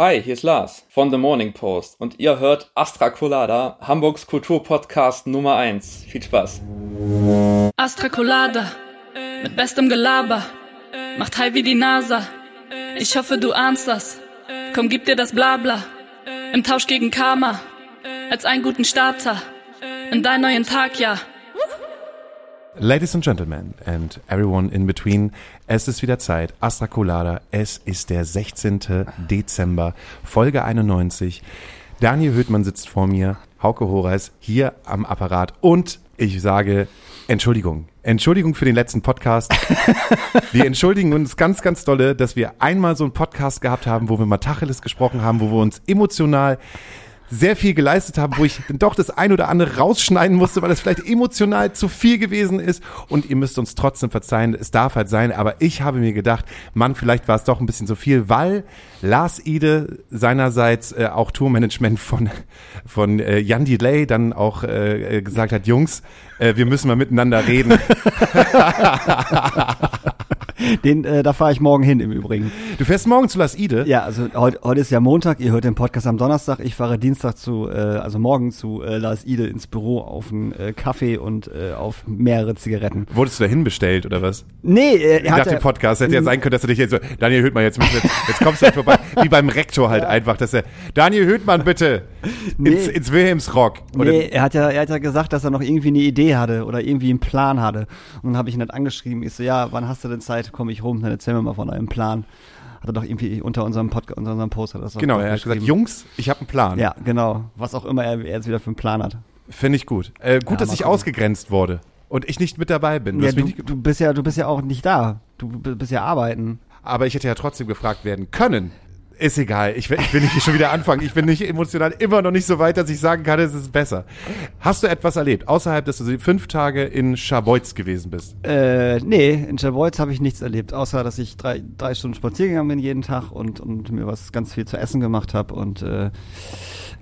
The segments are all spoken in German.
Hi, hier ist Lars von The Morning Post und ihr hört Astra Colada, Hamburgs Kulturpodcast Nummer 1. Viel Spaß. Astra Colada, mit bestem Gelaber, macht high wie die NASA. Ich hoffe, du ahnst das. Komm, gib dir das Blabla. Im Tausch gegen Karma, als einen guten Starter. In deinen neuen Tag, ja. Ladies and Gentlemen and everyone in between, es ist wieder Zeit. Astra Colada, es ist der 16. Dezember, Folge 91. Daniel Höhtmann sitzt vor mir, Hauke Horeis hier am Apparat und ich sage Entschuldigung. Entschuldigung für den letzten Podcast. wir entschuldigen uns ganz, ganz dolle, dass wir einmal so einen Podcast gehabt haben, wo wir mal Tacheles gesprochen haben, wo wir uns emotional sehr viel geleistet haben, wo ich doch das ein oder andere rausschneiden musste, weil das vielleicht emotional zu viel gewesen ist. Und ihr müsst uns trotzdem verzeihen, es darf halt sein. Aber ich habe mir gedacht, Mann, vielleicht war es doch ein bisschen zu viel, weil Lars Ide seinerseits äh, auch Tourmanagement von, von äh, Jan Delay dann auch äh, gesagt hat, Jungs, äh, wir müssen mal miteinander reden. Den, äh, da fahre ich morgen hin im Übrigen. Du fährst morgen zu Las Ide? Ja, also heute, heute ist ja Montag, ihr hört den Podcast am Donnerstag. Ich fahre Dienstag zu, äh, also morgen zu äh, Las Ide ins Büro auf einen äh, Kaffee und äh, auf mehrere Zigaretten. Wurdest du dahin bestellt oder was? Nee, äh, er Nach dem Podcast hätte ja sein können, dass du dich jetzt so, Daniel Höhtmann, jetzt, müssen wir- jetzt kommst du halt vorbei. Wie beim Rektor halt einfach, dass er, Daniel Höhtmann bitte, Nee. ins Wilhelmsrock. Oder Nee, er hat ja, er hat ja gesagt, dass er noch irgendwie eine Idee hatte oder irgendwie einen Plan hatte. Und dann habe ich ihn halt angeschrieben. Ich so, ja, wann hast du denn Zeit? Komm ich rum, dann erzähl mir mal von deinem Plan. Hat er doch irgendwie unter unserem Podcast, unter unserem Post hat das Genau, er hat gesagt. Jungs, ich habe einen Plan. Ja, genau. Was auch immer er, er jetzt wieder für einen Plan hat. Finde ich gut. Äh, gut, Ja, dass ich ausgegrenzt wurde und ich nicht mit dabei bin. Du Ja, du, nicht, du bist ja, du bist ja auch nicht da. Du bist ja arbeiten. aber ich hätte ja trotzdem gefragt werden können. Ist egal, ich, ich will nicht schon wieder anfangen. Ich bin nicht emotional immer noch nicht so weit, dass ich sagen kann, es ist besser. Hast du etwas erlebt, außerhalb, dass du fünf Tage in Scharbeutz gewesen bist? Äh, nee, in Scherbeutz habe ich nichts erlebt, außer dass ich drei, drei Stunden spazieren gegangen bin jeden Tag und, und mir was ganz viel zu essen gemacht habe und äh,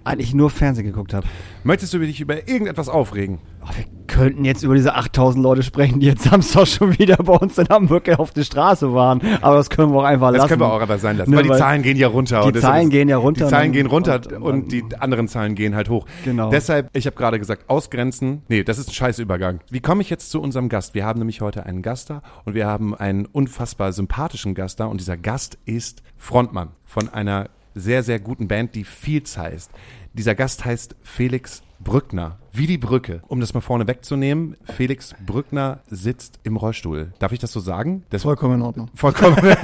eigentlich nur Fernsehen geguckt habe. Möchtest du dich über irgendetwas aufregen? Oh, wir könnten jetzt über diese 8000 Leute sprechen, die jetzt Samstag schon wieder bei uns in Hamburg auf der Straße waren. Aber das können wir auch einfach Das lassen. können wir auch aber sein lassen, Ne, weil die Zahlen gehen ja runter. die Zahlen gehen ja runter Die Zahlen und- gehen runter und- und, und- die anderen Zahlen gehen halt hoch. Genau. Deshalb, ich habe gerade gesagt, ausgrenzen. Nee, das ist ein scheiß Übergang. Wie komme ich jetzt zu unserem Gast? Wir haben nämlich heute einen Gast da und wir haben einen unfassbar sympathischen Gast da und dieser Gast ist Frontmann von einer sehr, sehr guten Band, die Fields heißt. Dieser Gast heißt Felix Brückner. Wie die Brücke. Um das mal vorne wegzunehmen, Felix Brückner sitzt im Rollstuhl. Darf ich das so sagen? Das Vollkommen in Ordnung. Vollkommen.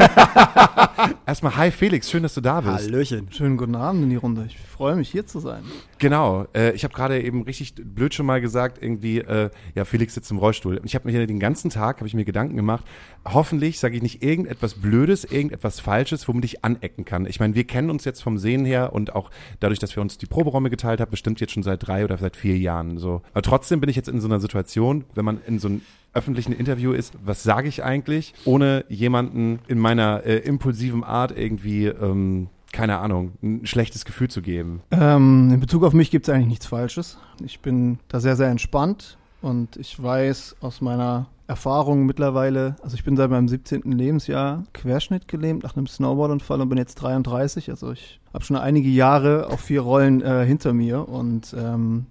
Erstmal, hi Felix, schön, dass du da bist. Hallöchen. Schönen guten Abend in die Runde. Ich freue mich, hier zu sein. Genau, äh, ich habe gerade eben richtig blöd schon mal gesagt, irgendwie, äh, ja, Felix sitzt im Rollstuhl. Und ich habe mir den ganzen Tag, habe ich mir Gedanken gemacht, hoffentlich sage ich nicht irgendetwas Blödes, irgendetwas Falsches, womit ich anecken kann. Ich meine, wir kennen uns jetzt vom Sehen her und auch dadurch, dass wir uns die Proberäume geteilt haben, bestimmt jetzt schon seit drei oder seit vier Jahren. So. Aber trotzdem bin ich jetzt in so einer Situation, wenn man in so einem öffentlichen Interview ist, was sage ich eigentlich, ohne jemanden in meiner äh, impulsiven Art irgendwie, ähm, keine Ahnung, ein schlechtes Gefühl zu geben. Ähm, in Bezug auf mich gibt es eigentlich nichts Falsches. Ich bin da sehr, sehr entspannt und ich weiß aus meiner Erfahrung mittlerweile, also ich bin seit meinem 17. Lebensjahr querschnittgelähmt nach einem Snowboardunfall und bin jetzt 33. Also ich habe schon einige Jahre auf vier Rollen äh, hinter mir und ähm,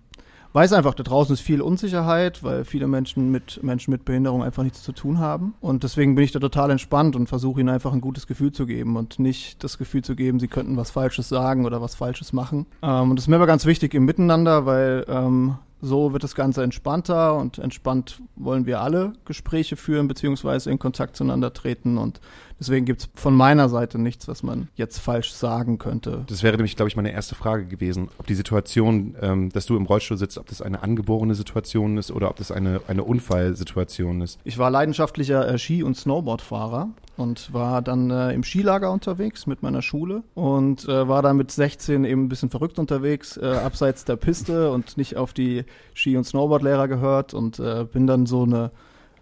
weiß einfach, da draußen ist viel Unsicherheit, weil viele Menschen mit Menschen mit Behinderung einfach nichts zu tun haben. Und deswegen bin ich da total entspannt und versuche ihnen einfach ein gutes Gefühl zu geben und nicht das Gefühl zu geben, sie könnten was Falsches sagen oder was Falsches machen. Ähm, und das ist mir aber ganz wichtig im Miteinander, weil ähm, so wird das Ganze entspannter und entspannt wollen wir alle Gespräche führen beziehungsweise in Kontakt zueinander treten und deswegen gibt's von meiner Seite nichts, was man jetzt falsch sagen könnte. Das wäre nämlich, glaube ich, meine erste Frage gewesen, ob die Situation, ähm, dass du im Rollstuhl sitzt, ob das eine angeborene Situation ist oder ob das eine, eine Unfallsituation ist. Ich war leidenschaftlicher äh, Ski- und Snowboardfahrer und war dann äh, im Skilager unterwegs mit meiner Schule und äh, war dann mit 16 eben ein bisschen verrückt unterwegs, äh, abseits der Piste und nicht auf die Ski- und Snowboardlehrer gehört und äh, bin dann so eine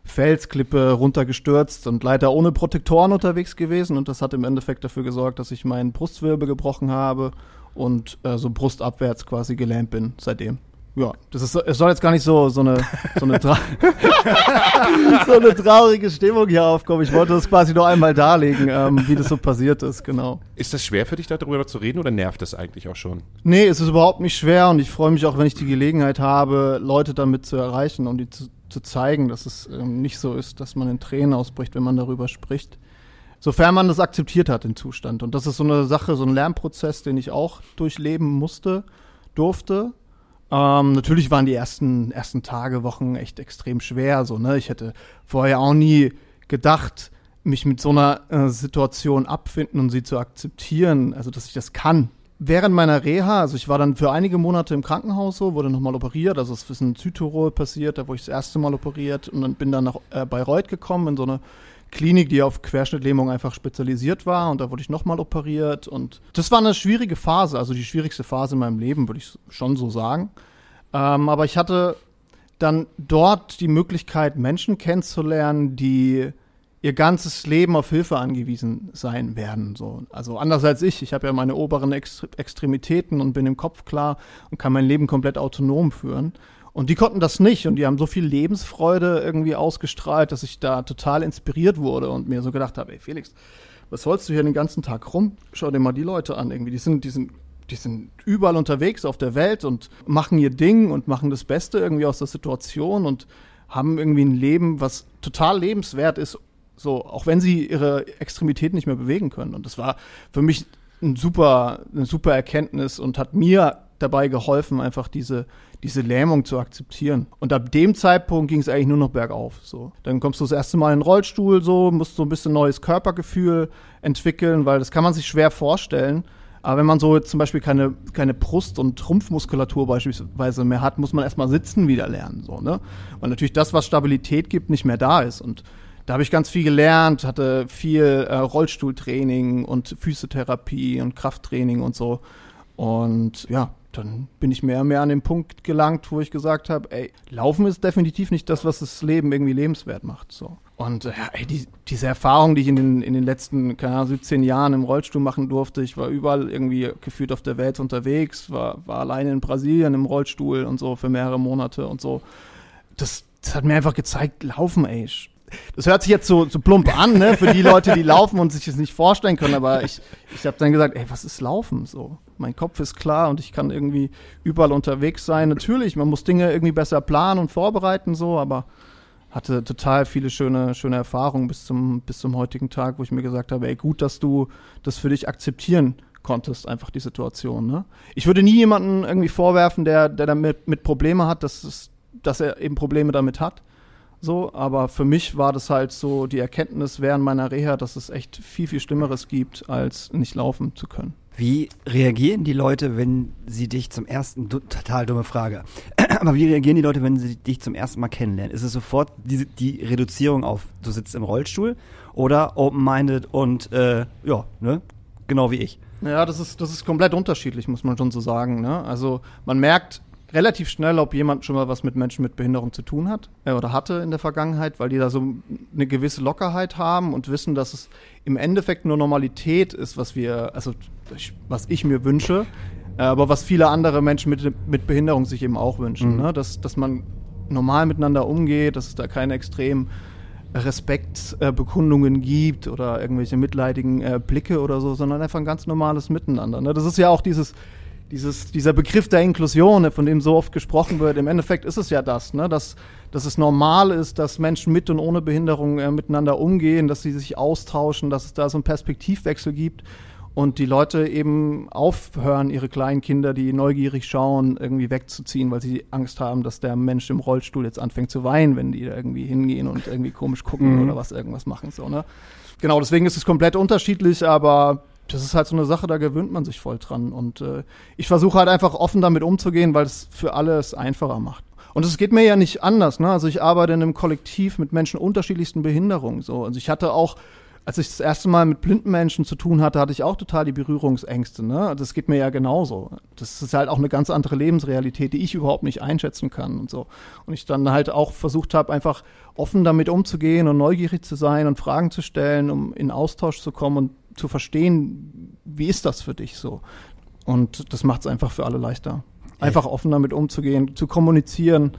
Felsklippe runtergestürzt und leider ohne Protektoren unterwegs gewesen und das hat im Endeffekt dafür gesorgt, dass ich meinen Brustwirbel gebrochen habe und äh, so brustabwärts quasi gelähmt bin seitdem. ja, das ist, es soll jetzt gar nicht so, so eine, so eine, so eine traurige Stimmung hier aufkommen. Ich wollte das quasi nur einmal darlegen, ähm, wie das so passiert ist, genau. Ist das schwer für dich, darüber zu reden oder nervt das eigentlich auch schon? Nee, es ist überhaupt nicht schwer und ich freue mich auch, wenn ich die Gelegenheit habe, Leute damit zu erreichen und die zu, zu zeigen, dass es ähm, nicht so ist, dass man in Tränen ausbricht, wenn man darüber spricht. Sofern man das akzeptiert hat, den Zustand. Und das ist so eine Sache, so ein Lernprozess, den ich auch durchleben musste, durfte ähm, natürlich waren die ersten, ersten Tage, Wochen echt extrem schwer. So, ne? Ich hätte vorher auch nie gedacht, mich mit so einer äh, Situation abfinden und sie zu akzeptieren, also dass ich das kann. Während meiner Reha, also ich war dann für einige Monate im Krankenhaus so, wurde nochmal operiert, also es ist in Südtirol passiert, da wurde ich das erste Mal operiert und dann bin dann nach äh, Bayreuth gekommen in so eine Klinik, die auf Querschnittlähmung einfach spezialisiert war und da wurde ich nochmal operiert und das war eine schwierige Phase, also die schwierigste Phase in meinem Leben, würde ich schon so sagen. Ähm, aber ich hatte dann dort die Möglichkeit, Menschen kennenzulernen, die ihr ganzes Leben auf Hilfe angewiesen sein werden. So. Also anders als ich. Ich habe ja meine oberen Extremitäten und bin im Kopf klar und kann mein Leben komplett autonom führen. Und die konnten das nicht und die haben so viel Lebensfreude irgendwie ausgestrahlt, dass ich da total inspiriert wurde und mir so gedacht habe, ey Felix, was sollst du hier den ganzen Tag rum? Schau dir mal die Leute an irgendwie. Die sind, die sind, die sind überall unterwegs auf der Welt und machen ihr Ding und machen das Beste irgendwie aus der Situation und haben irgendwie ein Leben, was total lebenswert ist, so, auch wenn sie ihre Extremitäten nicht mehr bewegen können. Und das war für mich ein super, eine super Erkenntnis und hat mir dabei geholfen, einfach diese, diese Lähmung zu akzeptieren. Und ab dem Zeitpunkt ging es eigentlich nur noch bergauf. So. Dann kommst du das erste Mal in den Rollstuhl, so, musst so ein bisschen neues Körpergefühl entwickeln, weil das kann man sich schwer vorstellen. Aber wenn man so zum Beispiel keine, keine Brust- und Trumpfmuskulatur beispielsweise mehr hat, muss man erstmal sitzen wieder lernen. So, ne? Weil natürlich das, was Stabilität gibt, nicht mehr da ist. Und da habe ich ganz viel gelernt, hatte viel äh, Rollstuhltraining und Physiotherapie und Krafttraining und so. Und ja, dann bin ich mehr und mehr an den Punkt gelangt, wo ich gesagt habe, ey, Laufen ist definitiv nicht das, was das Leben irgendwie lebenswert macht. So. Und ja, ey, die, diese Erfahrung, die ich in den, in den letzten, keine Ahnung, 17 Jahren im Rollstuhl machen durfte, ich war überall irgendwie gefühlt auf der Welt unterwegs, war, war alleine in Brasilien im Rollstuhl und so für mehrere Monate und so. Das, das hat mir einfach gezeigt, Laufen, ey, das hört sich jetzt so, so plump an, ne, für die Leute, die laufen und sich das nicht vorstellen können, aber ich, ich habe dann gesagt, ey, was ist Laufen? So, mein Kopf ist klar und ich kann irgendwie überall unterwegs sein. Natürlich, man muss Dinge irgendwie besser planen und vorbereiten, so, aber hatte total viele schöne, schöne Erfahrungen bis zum, bis zum heutigen Tag, wo ich mir gesagt habe, ey, gut, dass du das für dich akzeptieren konntest, einfach die Situation. Ne? Ich würde nie jemanden irgendwie vorwerfen, der, der damit mit Probleme hat, dass, es, dass er eben Probleme damit hat. So, aber für mich war das halt so die Erkenntnis während meiner Reha, dass es echt viel, viel Schlimmeres gibt, als nicht laufen zu können. Wie reagieren die Leute, wenn sie dich zum ersten, total dumme Frage, aber wie reagieren die Leute, wenn sie dich zum ersten Mal kennenlernen? Ist es sofort die, die Reduzierung auf, du sitzt im Rollstuhl oder open-minded und, äh, ja, ne, genau wie ich? Ja, das ist, das ist komplett unterschiedlich, muss man schon so sagen. Ne? Also man merkt relativ schnell, ob jemand schon mal was mit Menschen mit Behinderung zu tun hat äh, oder hatte in der Vergangenheit, weil die da so eine gewisse Lockerheit haben und wissen, dass es im Endeffekt nur Normalität ist, was wir, also was ich mir wünsche, äh, aber was viele andere Menschen mit, mit Behinderung sich eben auch wünschen, mhm. ne? dass, dass man normal miteinander umgeht, dass es da keine extremen Respektbekundungen äh, gibt oder irgendwelche mitleidigen äh, Blicke oder so, sondern einfach ein ganz normales Miteinander. Ne? Das ist ja auch dieses dieses, dieser Begriff der Inklusion, von dem so oft gesprochen wird, im Endeffekt ist es ja das, ne, dass, dass es normal ist, dass Menschen mit und ohne Behinderung äh, miteinander umgehen, dass sie sich austauschen, dass es da so einen Perspektivwechsel gibt und die Leute eben aufhören, ihre kleinen Kinder, die neugierig schauen, irgendwie wegzuziehen, weil sie Angst haben, dass der Mensch im Rollstuhl jetzt anfängt zu weinen, wenn die da irgendwie hingehen und irgendwie komisch gucken mhm. oder was irgendwas machen. So, ne? Genau, deswegen ist es komplett unterschiedlich, aber das ist halt so eine Sache, da gewöhnt man sich voll dran. Und äh, ich versuche halt einfach offen damit umzugehen, weil es für alle es einfacher macht. Und es geht mir ja nicht anders, ne? Also ich arbeite in einem Kollektiv mit Menschen unterschiedlichsten Behinderungen. So. Also ich hatte auch, als ich das erste Mal mit blinden Menschen zu tun hatte, hatte ich auch total die Berührungsängste. Ne? Das geht mir ja genauso. Das ist halt auch eine ganz andere Lebensrealität, die ich überhaupt nicht einschätzen kann und so. Und ich dann halt auch versucht habe, einfach offen damit umzugehen und neugierig zu sein und Fragen zu stellen, um in Austausch zu kommen und zu verstehen, wie ist das für dich so. Und das macht es einfach für alle leichter. einfach offen damit umzugehen, zu kommunizieren,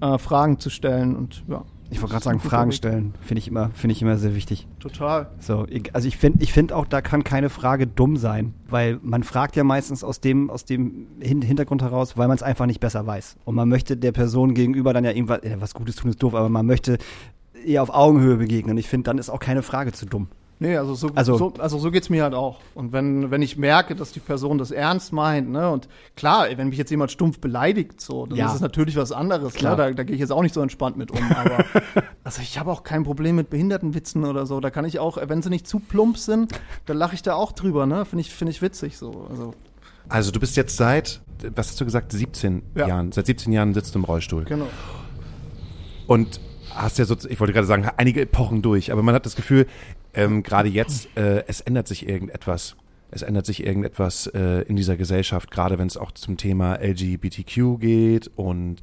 äh, Fragen zu stellen und ja. Ich wollte gerade sagen, Fragen stellen, finde ich immer, finde ich immer sehr wichtig. Total. So, ich, also ich finde, ich finde auch, da kann keine Frage dumm sein, weil man fragt ja meistens aus dem, aus dem Hin Hintergrund heraus, weil man es einfach nicht besser weiß. Und man möchte der Person gegenüber dann ja irgendwas, ja, was Gutes tun ist doof, aber man möchte eher auf Augenhöhe begegnen. Ich finde, dann ist auch keine Frage zu dumm. Nee, also so, Also- so, also so geht's mir halt auch. Und wenn, wenn ich merke, dass die Person das ernst meint, ne, und klar, wenn mich jetzt jemand stumpf beleidigt, so, dann Ja. ist es natürlich was anderes, Klar. ne? Da, da gehe ich jetzt auch nicht so entspannt mit um. Aber also ich habe auch kein Problem mit Behindertenwitzen oder so. Da kann ich auch, wenn sie nicht zu plump sind, dann lache ich da auch drüber, ne? Finde ich, finde ich witzig so. Also, Also du bist jetzt seit, was hast du gesagt, 17 Ja. Jahren. Seit 17 Jahren sitzt du im Rollstuhl. genau. Und hast ja so, ich wollte gerade sagen, einige Epochen durch, aber man hat das Gefühl, ähm, gerade jetzt, äh, es ändert sich irgendetwas. Es ändert sich irgendetwas äh, in dieser Gesellschaft, gerade wenn es auch zum Thema LGBTQ geht und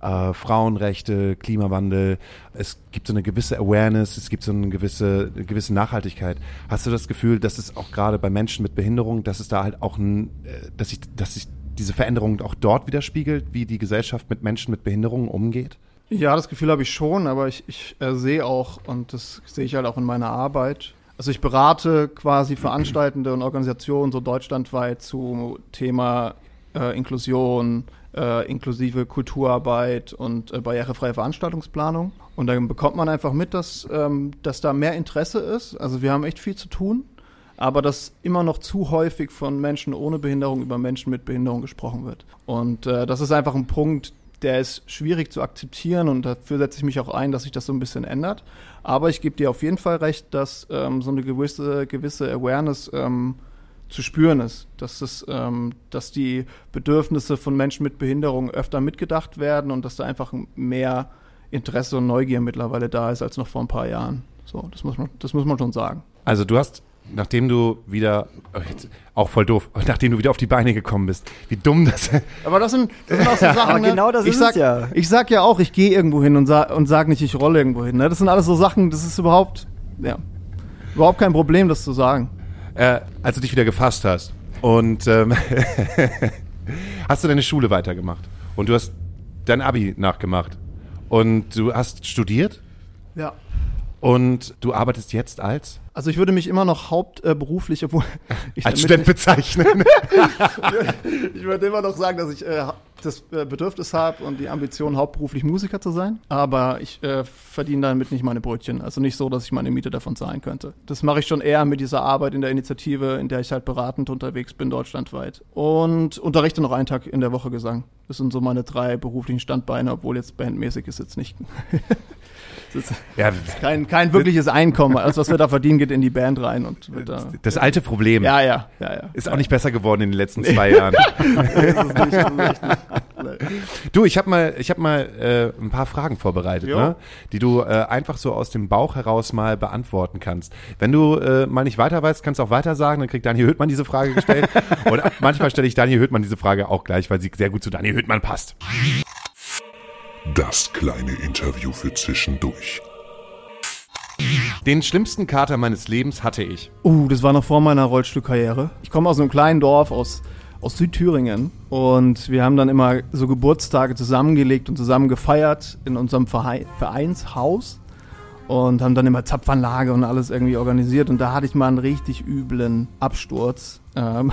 äh, Frauenrechte, Klimawandel. Es gibt so eine gewisse Awareness, es gibt so eine gewisse, eine gewisse Nachhaltigkeit. Hast du das Gefühl, dass es auch gerade bei Menschen mit Behinderung, dass es da halt auch ein, äh, dass sich, dass sich diese Veränderung auch dort widerspiegelt, wie die Gesellschaft mit Menschen mit Behinderungen umgeht? Ja, das Gefühl habe ich schon, aber ich, ich äh, sehe auch, und das sehe ich halt auch in meiner Arbeit, also ich berate quasi Veranstaltende und Organisationen so deutschlandweit zu Thema äh, Inklusion, äh, inklusive Kulturarbeit und äh, barrierefreie Veranstaltungsplanung. Und dann bekommt man einfach mit, dass, ähm, dass da mehr Interesse ist. Also wir haben echt viel zu tun, aber dass immer noch zu häufig von Menschen ohne Behinderung über Menschen mit Behinderung gesprochen wird. Und äh, das ist einfach ein Punkt, der ist schwierig zu akzeptieren und dafür setze ich mich auch ein, dass sich das so ein bisschen ändert. Aber ich gebe dir auf jeden Fall recht, dass ähm, so eine gewisse, gewisse Awareness ähm, zu spüren ist, dass, es, ähm, dass die Bedürfnisse von Menschen mit Behinderung öfter mitgedacht werden und dass da einfach mehr Interesse und Neugier mittlerweile da ist als noch vor ein paar Jahren. So, das muss man, das muss man schon sagen. Also du hast, nachdem du wieder, oh, jetzt, auch voll doof, nachdem du wieder auf die Beine gekommen bist, wie dumm das Aber das sind, das sind auch so Sachen. Aber ne? genau das ich ist sag, es ja. Ich sag ja auch, ich gehe irgendwo hin und sag, und sag nicht, ich rolle irgendwo hin. Ne? Das sind alles so Sachen, das ist überhaupt, ja, überhaupt kein Problem, das zu sagen. äh, als du dich wieder gefasst hast und ähm, hast du deine Schule weitergemacht und du hast dein Abi nachgemacht und du hast studiert Ja. Und du arbeitest jetzt als Also ich würde mich immer noch hauptberuflich, obwohl ich als Student bezeichnen. ich würde immer noch sagen, dass ich äh, das äh, Bedürfnis habe und die Ambition, hauptberuflich Musiker zu sein. Aber ich äh, verdiene damit nicht meine Brötchen. Also nicht so, dass ich meine Miete davon zahlen könnte. Das mache ich schon eher mit dieser Arbeit in der Initiative, in der ich halt beratend unterwegs bin, deutschlandweit. Und unterrichte noch einen Tag in der Woche Gesang. Das sind so meine drei beruflichen Standbeine, obwohl jetzt bandmäßig ist jetzt nicht. das ist ja, kein, kein wirkliches Einkommen. Alles, was wir da verdienen, geht in die Band rein und wird da. das alte Problem Ja, ja, ja, ja. ist auch nicht besser geworden in den letzten zwei Jahren. Du, ich habe mal, ich habe mal äh, ein paar Fragen vorbereitet, ne? die du äh, einfach so aus dem Bauch heraus mal beantworten kannst. Wenn du äh, mal nicht weiter weißt, kannst du auch weiter sagen, dann kriegt Daniel Hüttmann diese Frage gestellt. Und manchmal stelle ich Daniel Hüttmann diese Frage auch gleich, weil sie sehr gut zu Daniel Hüttmann passt. Das kleine Interview für zwischendurch. Den schlimmsten Kater meines Lebens hatte ich. Uh, das war noch vor meiner Rollstuhlkarriere. Ich komme aus einem kleinen Dorf aus, aus Südthüringen und wir haben dann immer so Geburtstage zusammengelegt und zusammen gefeiert in unserem Verein, Vereinshaus und haben dann immer Zapfanlage und alles irgendwie organisiert und da hatte ich mal einen richtig üblen Absturz. Ähm,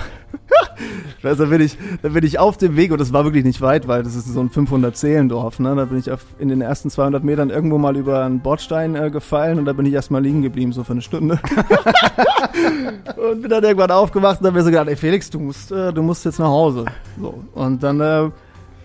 ich weiß, da bin ich, da bin ich auf dem Weg und das war wirklich nicht weit, weil das ist so ein 500 Seelendorf. Ne? Da bin ich auf, in den ersten 200 Metern irgendwo mal über einen Bordstein äh, gefallen und da bin ich erstmal liegen geblieben, so für eine Stunde. und bin dann irgendwann aufgewacht und dann mir so gedacht, ey Felix, du musst, äh, du musst jetzt nach Hause. So. Und dann äh,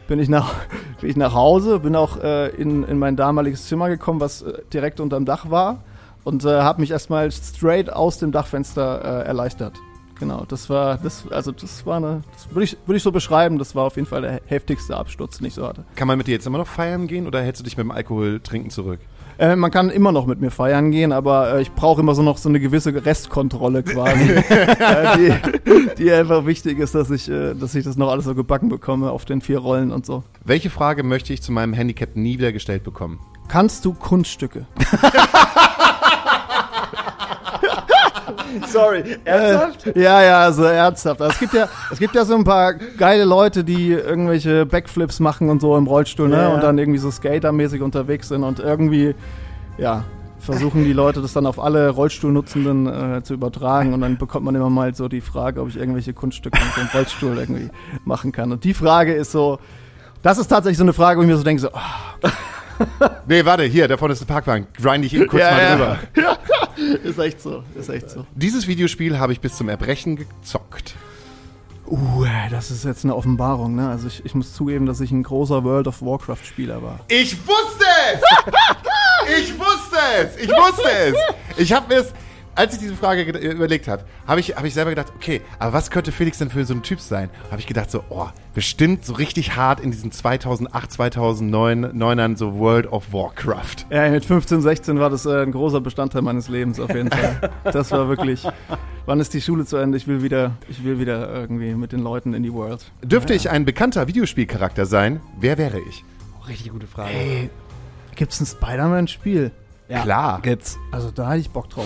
bin ich nach, bin ich nach Hause, bin auch äh, in, in mein damaliges Zimmer gekommen, was äh, direkt unterm Dach war und äh, habe mich erstmal straight aus dem Dachfenster äh, erleichtert. Genau, das war, das, also das war eine, das würde ich, würde ich so beschreiben, das war auf jeden Fall der heftigste Absturz, den ich so hatte. Kann man mit dir jetzt immer noch feiern gehen oder hältst du dich mit dem Alkohol trinken zurück? Äh, man kann immer noch mit mir feiern gehen, aber äh, ich brauche immer so noch so eine gewisse Restkontrolle quasi, äh, die, die einfach wichtig ist, dass ich, äh, dass ich das noch alles so gebacken bekomme auf den vier Rollen und so. Welche Frage möchte ich zu meinem Handicap nie wieder gestellt bekommen? Kannst du Kunststücke? Sorry, ernsthaft? Äh, ja, ja, also ernsthaft. Also es gibt ja, es gibt ja so ein paar geile Leute, die irgendwelche Backflips machen und so im Rollstuhl, ne? Ja, ja. Und dann irgendwie so skatermäßig unterwegs sind und irgendwie, ja, versuchen die Leute das dann auf alle Rollstuhlnutzenden äh, zu übertragen und dann bekommt man immer mal so die Frage, ob ich irgendwelche Kunststücke mit dem Rollstuhl irgendwie machen kann. Und die Frage ist so, das ist tatsächlich so eine Frage, wo ich mir so denke, so, ah, Nee, warte, hier, da vorne ist eine Parkbank. Grind ich eben kurz Ja, mal ja. drüber. ist echt so, ist echt so. Dieses Videospiel habe ich bis zum Erbrechen gezockt. Uh, das ist jetzt eine Offenbarung, ne? Also ich, ich muss zugeben, dass ich ein großer World of Warcraft-Spieler war. Ich wusste es! ich wusste es! Ich wusste es! Ich habe mir es, als ich diese Frage ged- überlegt habe, habe ich, hab ich selber gedacht, okay, aber was könnte Felix denn für so ein Typ sein? Habe ich gedacht so, oh, bestimmt so richtig hart in diesen 2008, 2009 Neunern so World of Warcraft. Ja, mit 15, 16 war das äh, ein großer Bestandteil meines Lebens auf jeden Fall. Das war wirklich, wann ist die Schule zu Ende? Ich will wieder, ich will wieder irgendwie mit den Leuten in die World. Dürfte ich ein bekannter Videospielcharakter sein, wer wäre ich? Richtig gute Frage. Ey, gibt's ein Spider-Man-Spiel? Ja, Klar. Gibt's. Also da hätte ich Bock drauf.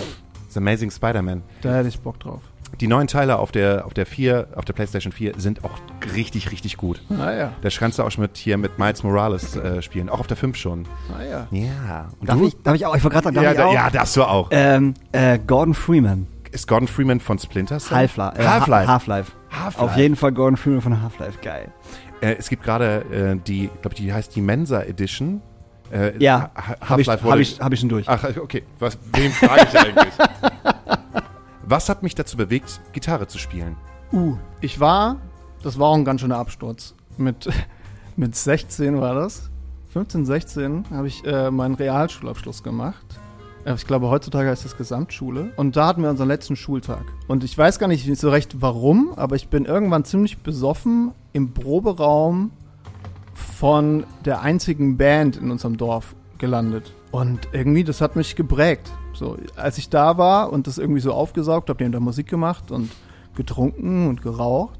The Amazing Spider-Man. Da hätte ich Bock drauf. Die neuen Teile auf der, auf der 4, auf der PlayStation 4 sind auch richtig, richtig gut. Naja, Da kannst du auch schon mit, hier mit Miles Morales äh, spielen, auch auf der 5 schon. naja. Ja. Und Darf du? ich, darf ich auch? Ich wollte gerade sagen, darf ja, ich da, auch? ja, darfst du auch. Ähm, äh, Gordon Freeman. Ist Gordon Freeman von Splinter Cell? Half-Life. Äh, Half-Life. Ha- Half-Life. Half-Life. Auf jeden Fall Gordon Freeman von Half-Life. Geil. Äh, es gibt gerade äh, die, ich glaube, die heißt die Mensa Edition. Äh, Ja, Ha- Habe ich, hab ich, hab ich schon durch. Ach, okay. Was, wem frage ich eigentlich? Was hat mich dazu bewegt, Gitarre zu spielen? Uh, ich war, das war auch ein ganz schöner Absturz. Mit, mit 16 war das. 15, 16 habe ich äh, meinen Realschulabschluss gemacht. Äh, Ich glaube, heutzutage heißt das Gesamtschule. Und da hatten wir unseren letzten Schultag. Und ich weiß gar nicht so recht warum, aber ich bin irgendwann ziemlich besoffen im Proberaum von der einzigen Band in unserem Dorf gelandet. Und irgendwie, das hat mich geprägt. So, als ich da war und das irgendwie so aufgesaugt habe, haben da Musik gemacht und getrunken und geraucht.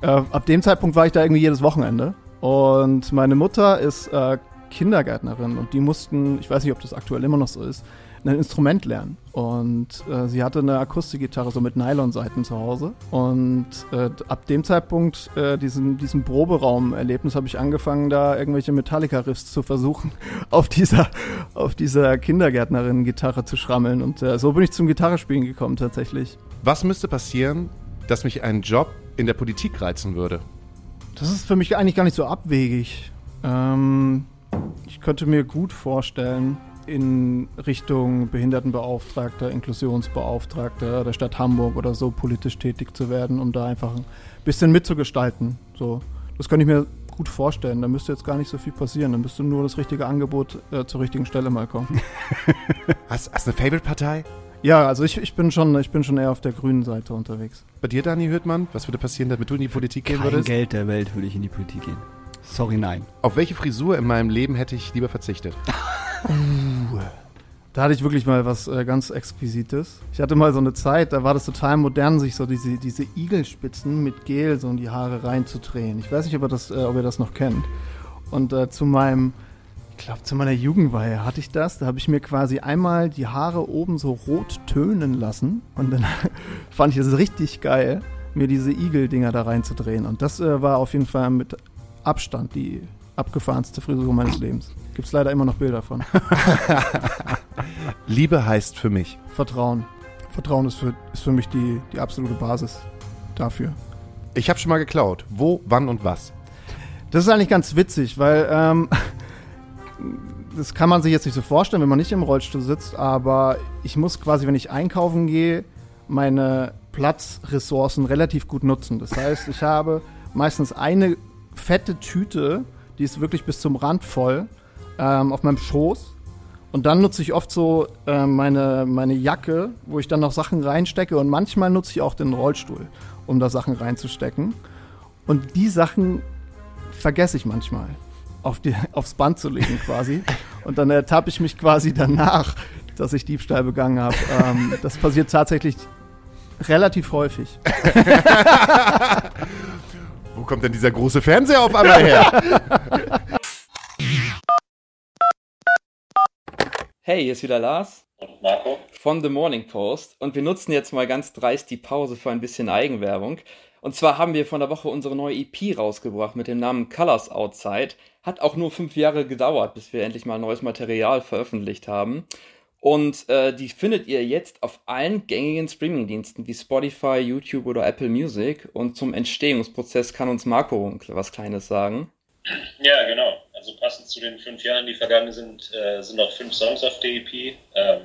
Äh, ab dem Zeitpunkt war ich da irgendwie jedes Wochenende. Und meine Mutter ist äh, Kindergärtnerin und die mussten, ich weiß nicht, ob das aktuell immer noch so ist, ein Instrument lernen. Und äh, sie hatte eine Akustikgitarre so mit Nylonseiten zu Hause. Und äh, ab dem Zeitpunkt, äh, diesen, diesem Proberaum-Erlebnis, habe ich angefangen, da irgendwelche Metallica-Riffs zu versuchen, auf dieser, auf dieser Kindergärtnerin-Gitarre zu schrammeln. Und äh, so bin ich zum Gitarrespielen gekommen tatsächlich. Was müsste passieren, dass mich ein Job in der Politik reizen würde? Das ist für mich eigentlich gar nicht so abwegig. Ähm, ich könnte mir gut vorstellen, in Richtung Behindertenbeauftragter, Inklusionsbeauftragter der Stadt Hamburg oder so politisch tätig zu werden, um da einfach ein bisschen mitzugestalten. So, das könnte ich mir gut vorstellen. Da müsste jetzt gar nicht so viel passieren. Da müsste nur das richtige Angebot äh, zur richtigen Stelle mal kommen. Hast, hast du eine Favorite-Partei? ja, also ich, ich bin schon, ich bin schon eher auf der grünen Seite unterwegs. Bei dir, Dani Hürtmann? Was würde passieren, damit du in die Politik gehen Kein würdest? Geld der Welt würde ich in die Politik gehen. Sorry, nein. Auf welche Frisur in meinem Leben hätte ich lieber verzichtet? Da hatte ich wirklich mal was äh, ganz Exquisites. Ich hatte mal so eine Zeit, da war das total modern, sich so diese, diese Igelspitzen mit Gel so in die Haare reinzudrehen. Ich weiß nicht, ob ihr das, äh, ob ihr das noch kennt. Und äh, zu meinem, ich glaube, zu meiner Jugendweihe hatte ich das. Da habe ich mir quasi einmal die Haare oben so rot tönen lassen. Und dann fand ich es richtig geil, mir diese Igel-Dinger da reinzudrehen. Und das äh, war auf jeden Fall mit Abstand die abgefahrenste Frisur meines Lebens. Gibt es leider immer noch Bilder von. Liebe heißt für mich. Vertrauen. Vertrauen ist für, ist für mich die, die absolute Basis dafür. Ich habe schon mal geklaut. Wo, wann und was? Das ist eigentlich ganz witzig, weil ähm, das kann man sich jetzt nicht so vorstellen, wenn man nicht im Rollstuhl sitzt, aber ich muss quasi, wenn ich einkaufen gehe, meine Platzressourcen relativ gut nutzen. Das heißt, ich habe meistens eine fette Tüte, die ist wirklich bis zum Rand voll, ähm, auf meinem Schoß. Und dann nutze ich oft so äh, meine, meine Jacke, wo ich dann noch Sachen reinstecke. Und manchmal nutze ich auch den Rollstuhl, um da Sachen reinzustecken. Und die Sachen vergesse ich manchmal auf die, aufs Band zu legen quasi. Und dann ertappe ich mich quasi danach, dass ich Diebstahl begangen habe. Ähm, das passiert tatsächlich relativ häufig. Wo kommt denn dieser große Fernseher auf einmal her? Hey, hier ist wieder Lars. Und Marco? von The Morning Post und wir nutzen jetzt mal ganz dreist die Pause für ein bisschen Eigenwerbung. Und zwar haben wir von der Woche unsere neue EP rausgebracht mit dem Namen Colors Outside. Hat auch nur fünf Jahre gedauert, bis wir endlich mal neues Material veröffentlicht haben. Und äh, die findet ihr jetzt auf allen gängigen Streamingdiensten wie Spotify, YouTube oder Apple Music. Und zum Entstehungsprozess kann uns Marco was Kleines sagen. Ja, genau. Also passend zu den fünf Jahren, die vergangen sind, äh, sind noch fünf Songs auf der EP. Ähm,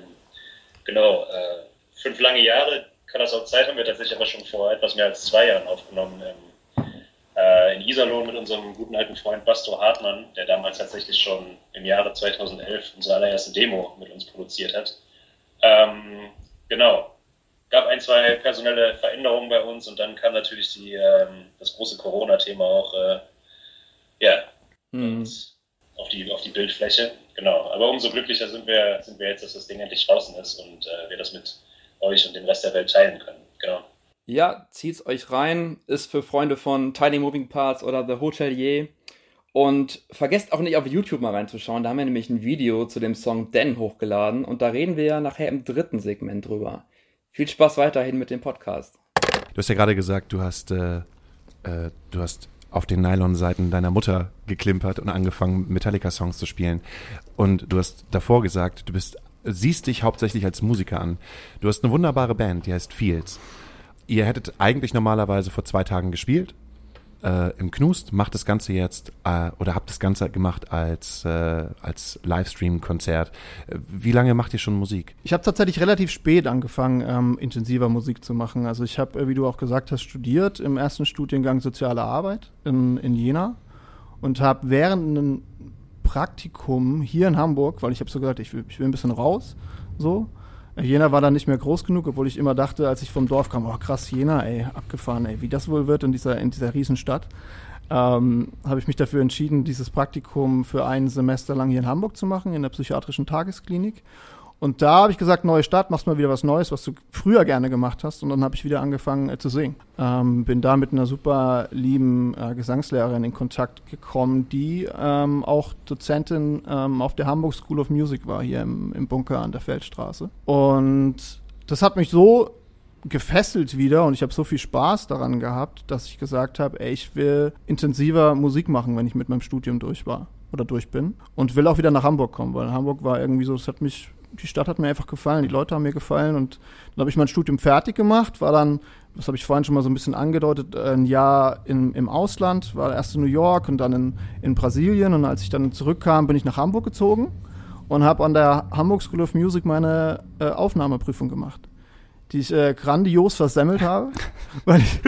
genau, äh, fünf lange Jahre. Colors Outside haben wir tatsächlich aber schon vor etwas mehr als zwei Jahren aufgenommen. Ähm, äh, in Iserlohn mit unserem guten alten Freund Basto Hartmann, der damals tatsächlich schon im Jahre 2011 unsere allererste Demo mit uns produziert hat. Ähm, genau. Gab ein, zwei personelle Veränderungen bei uns und dann kam natürlich die, ähm, das große Corona-Thema auch äh, ja, hm. auf, die, auf die Bildfläche. Genau. Aber umso glücklicher sind wir, sind wir jetzt, dass das Ding endlich draußen ist und äh, wir das mit euch und dem Rest der Welt teilen können. Genau. Ja, zieht's euch rein. Ist für Freunde von Tiny Moving Parts oder The Hotelier. Und vergesst auch nicht auf YouTube mal reinzuschauen. Da haben wir nämlich ein Video zu dem Song Den hochgeladen. Und da reden wir ja nachher im dritten Segment drüber. Viel Spaß weiterhin mit dem Podcast. Du hast ja gerade gesagt, du hast, äh, äh, du hast auf den Nylon-Seiten deiner Mutter geklimpert und angefangen, Metallica-Songs zu spielen. Und du hast davor gesagt, du bist, siehst dich hauptsächlich als Musiker an. Du hast eine wunderbare Band, die heißt Fields. Ihr hättet eigentlich normalerweise vor zwei Tagen gespielt äh, im Knust, macht das Ganze jetzt äh, oder habt das Ganze gemacht als, äh, als Livestream-Konzert. Wie lange macht ihr schon Musik? Ich habe tatsächlich relativ spät angefangen, ähm, intensiver Musik zu machen. Also ich habe, äh, wie du auch gesagt hast, studiert im ersten Studiengang Soziale Arbeit in, in Jena und habe während einem Praktikum hier in Hamburg, weil ich habe so gesagt, ich will, ich will ein bisschen raus, so, Jena war dann nicht mehr groß genug, obwohl ich immer dachte, als ich vom Dorf kam, oh krass, Jena, ey, abgefahren, ey, wie das wohl wird in dieser, in dieser Riesenstadt. Ähm, habe ich mich dafür entschieden, dieses Praktikum für ein Semester lang hier in Hamburg zu machen, in der psychiatrischen Tagesklinik. Und da habe ich gesagt, neue Stadt, machst mal wieder was Neues, was du früher gerne gemacht hast. Und dann habe ich wieder angefangen äh, zu singen. Ähm, bin da mit einer super lieben äh, Gesangslehrerin in Kontakt gekommen, die ähm, auch Dozentin ähm, auf der Hamburg School of Music war, hier im, im Bunker an der Feldstraße. Und das hat mich so gefesselt wieder und ich habe so viel Spaß daran gehabt, dass ich gesagt habe, ey, ich will intensiver Musik machen, wenn ich mit meinem Studium durch war oder durch bin und will auch wieder nach Hamburg kommen, weil Hamburg war irgendwie so, das hat mich die Stadt hat mir einfach gefallen, die Leute haben mir gefallen und dann habe ich mein Studium fertig gemacht, war dann, das habe ich vorhin schon mal so ein bisschen angedeutet, ein Jahr in, im Ausland, war erst in New York und dann in, in Brasilien und als ich dann zurückkam, bin ich nach Hamburg gezogen und habe an der Hamburg School of Music meine äh, Aufnahmeprüfung gemacht, die ich äh, grandios versemmelt habe, weil ich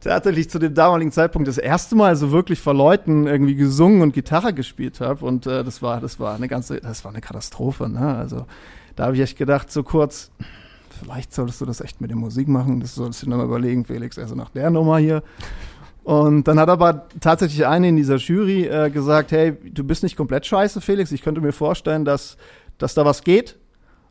tatsächlich zu dem damaligen Zeitpunkt das erste Mal so wirklich vor Leuten irgendwie gesungen und Gitarre gespielt habe. Und äh, das war, das war eine ganze, das war eine Katastrophe. Ne? Also da habe ich echt gedacht, so kurz, vielleicht solltest du das echt mit der Musik machen. Das solltest du nochmal überlegen, Felix. Also nach der Nummer hier. Und dann hat aber tatsächlich eine in dieser Jury äh, gesagt, hey, du bist nicht komplett scheiße, Felix. Ich könnte mir vorstellen, dass, dass da was geht.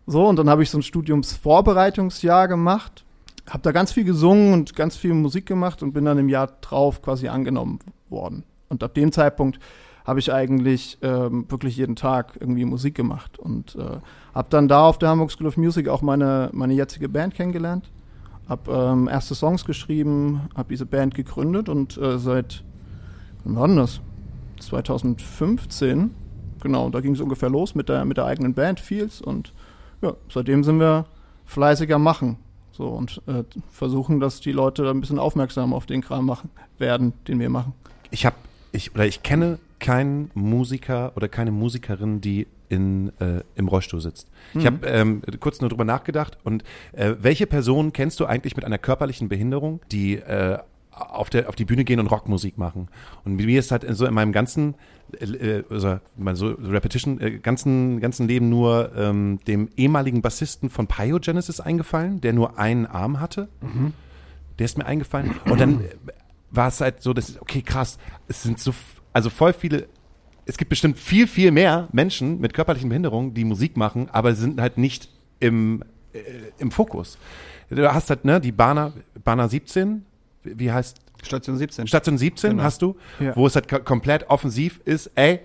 So, und dann habe ich so ein Studiumsvorbereitungsjahr gemacht habe da ganz viel gesungen und ganz viel Musik gemacht und bin dann im Jahr drauf quasi angenommen worden. Und ab dem Zeitpunkt habe ich eigentlich ähm, wirklich jeden Tag irgendwie Musik gemacht und äh, habe dann da auf der Hamburg School of Music auch meine, meine jetzige Band kennengelernt, habe ähm, erste Songs geschrieben, habe diese Band gegründet und äh, seit, wann war denn das? 2015, genau, da ging es ungefähr los mit der, mit der eigenen Band Fields und ja, seitdem sind wir fleißiger machen. So und äh, versuchen, dass die Leute ein bisschen aufmerksam auf den Kram machen werden, den wir machen. Ich habe ich oder ich kenne keinen Musiker oder keine Musikerin, die in, äh, im Rollstuhl sitzt. Mhm. Ich habe ähm, kurz nur drüber nachgedacht und äh, welche Person kennst du eigentlich mit einer körperlichen Behinderung, die äh, auf, der, auf die Bühne gehen und Rockmusik machen. Und mir ist halt so in meinem ganzen, äh, also so Repetition, äh, ganzen, ganzen Leben nur ähm, dem ehemaligen Bassisten von Pyogenesis eingefallen, der nur einen Arm hatte. Mhm. Der ist mir eingefallen. Und dann war es halt so, dass, okay, krass, es sind so, also voll viele, es gibt bestimmt viel, viel mehr Menschen mit körperlichen Behinderungen, die Musik machen, aber sind halt nicht im, äh, im Fokus. Du hast halt, ne, die Bana, Bana 17, wie heißt Station 17. Station 17 genau. hast du, ja. wo es halt komplett offensiv ist, ey,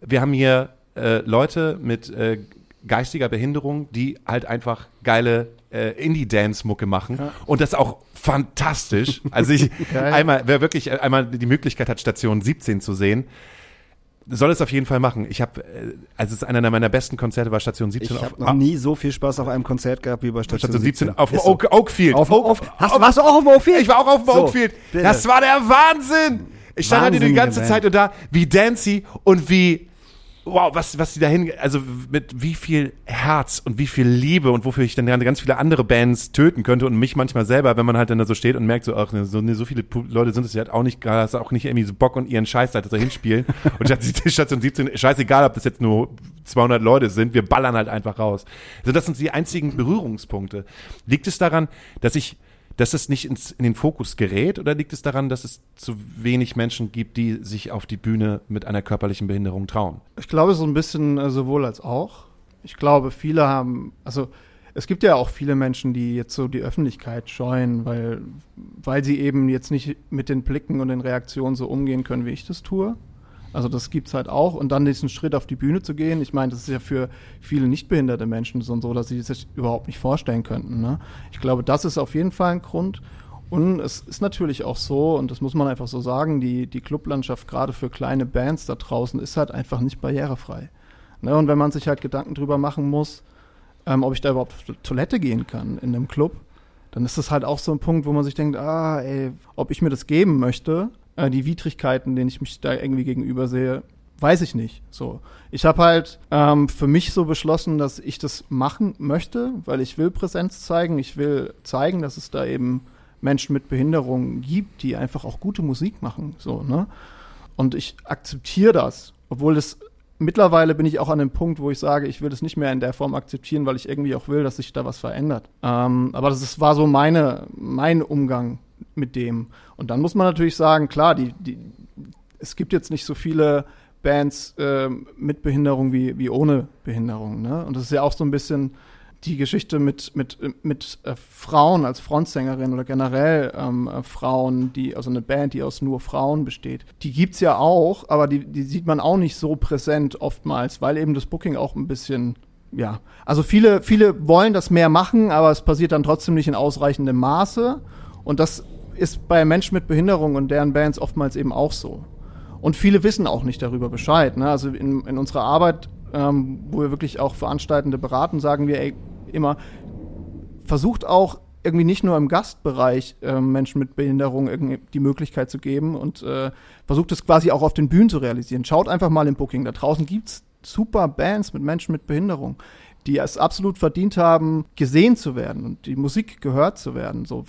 wir haben hier äh, Leute mit äh, geistiger Behinderung, die halt einfach geile äh, Indie-Dance-Mucke machen und das auch fantastisch. Also ich einmal, wer wirklich einmal die Möglichkeit hat, Station 17 zu sehen, soll es auf jeden Fall machen. Ich habe, äh, also es ist einer meiner besten Konzerte war Station 17 Ich habe noch nie so viel Spaß auf einem Konzert gehabt wie bei Station, Station 17 17. auf dem so. Oak, Oakfield. Auf, Oak- auf, hast, warst du auch auf dem Oakfield? Ich war auch auf dem So, Oakfield. Das war der Wahnsinn. Ich stand halt die ganze Band. Zeit und da, wie Dancy und wie, wow, was, was die dahin, also mit wie viel Herz und wie viel Liebe und wofür ich dann ganz viele andere Bands töten könnte und mich manchmal selber, wenn man halt dann da so steht und merkt so, ach, ne, so, ne, so viele Leute sind es ja halt auch nicht, hast auch nicht irgendwie so Bock und ihren Scheiß da hinspielen. und Station Station 17, scheißegal, ob das jetzt nur 200 Leute sind, wir ballern halt einfach raus. Also das sind die einzigen Berührungspunkte. Liegt es daran, dass ich dass es nicht ins, in den Fokus gerät oder liegt es daran, dass es zu wenig Menschen gibt, die sich auf die Bühne mit einer körperlichen Behinderung trauen? Ich glaube, so ein bisschen äh, sowohl als auch. Ich glaube, viele haben, also es gibt ja auch viele Menschen, die jetzt so die Öffentlichkeit scheuen, weil, weil sie eben jetzt nicht mit den Blicken und den Reaktionen so umgehen können, wie ich das tue. Also das gibt's halt auch. Und dann diesen Schritt auf die Bühne zu gehen, ich meine, das ist ja für viele nichtbehinderte Menschen so, und so dass sie sich überhaupt nicht vorstellen könnten. Ne? Ich glaube, das ist auf jeden Fall ein Grund. Und es ist natürlich auch so, und das muss man einfach so sagen, die, die Clublandschaft gerade für kleine Bands da draußen ist halt einfach nicht barrierefrei. Ne? Und wenn man sich halt Gedanken drüber machen muss, ähm, ob ich da überhaupt auf die Toilette gehen kann in einem Club, dann ist das halt auch so ein Punkt, wo man sich denkt, ah, ey, ob ich mir das geben möchte, äh, die Widrigkeiten, denen ich mich da irgendwie gegenüber sehe, weiß ich nicht. So, ich habe halt ähm, für mich so beschlossen, dass ich das machen möchte, weil ich will Präsenz zeigen, ich will zeigen, dass es da eben Menschen mit Behinderungen gibt, die einfach auch gute Musik machen, so ne. Und ich akzeptiere das, obwohl es mittlerweile bin ich auch an dem Punkt, wo ich sage, ich will das nicht mehr in der Form akzeptieren, weil ich irgendwie auch will, dass sich da was verändert. Ähm, aber das ist, war so meine, mein Umgang mit dem. Und dann muss man natürlich sagen, klar, die, die, es gibt jetzt nicht so viele Bands ähm, mit Behinderung wie, wie ohne Behinderung. Ne? Und das ist ja auch so ein bisschen die Geschichte mit, mit, mit äh, Frauen als Frontsängerin oder generell ähm, äh, Frauen, die, also eine Band, die aus nur Frauen besteht. Die gibt's ja auch, aber die, die sieht man auch nicht so präsent oftmals, weil eben das Booking auch ein bisschen, ja. Also viele, viele wollen das mehr machen, aber es passiert dann trotzdem nicht in ausreichendem Maße. Und das ist bei Menschen mit Behinderung und deren Bands oftmals eben auch so. Und viele wissen auch nicht darüber Bescheid. Ne? Also in, in unserer Arbeit, ähm, wo wir wirklich auch Veranstaltende beraten, sagen wir ey, immer, versucht auch irgendwie nicht nur im Gastbereich äh, Menschen mit Behinderung irgendwie die Möglichkeit zu geben und äh, versucht es quasi auch auf den Bühnen zu realisieren. Schaut einfach mal im Booking. Da draußen gibt's super Bands mit Menschen mit Behinderung, die es absolut verdient haben, gesehen zu werden und die Musik gehört zu werden. So,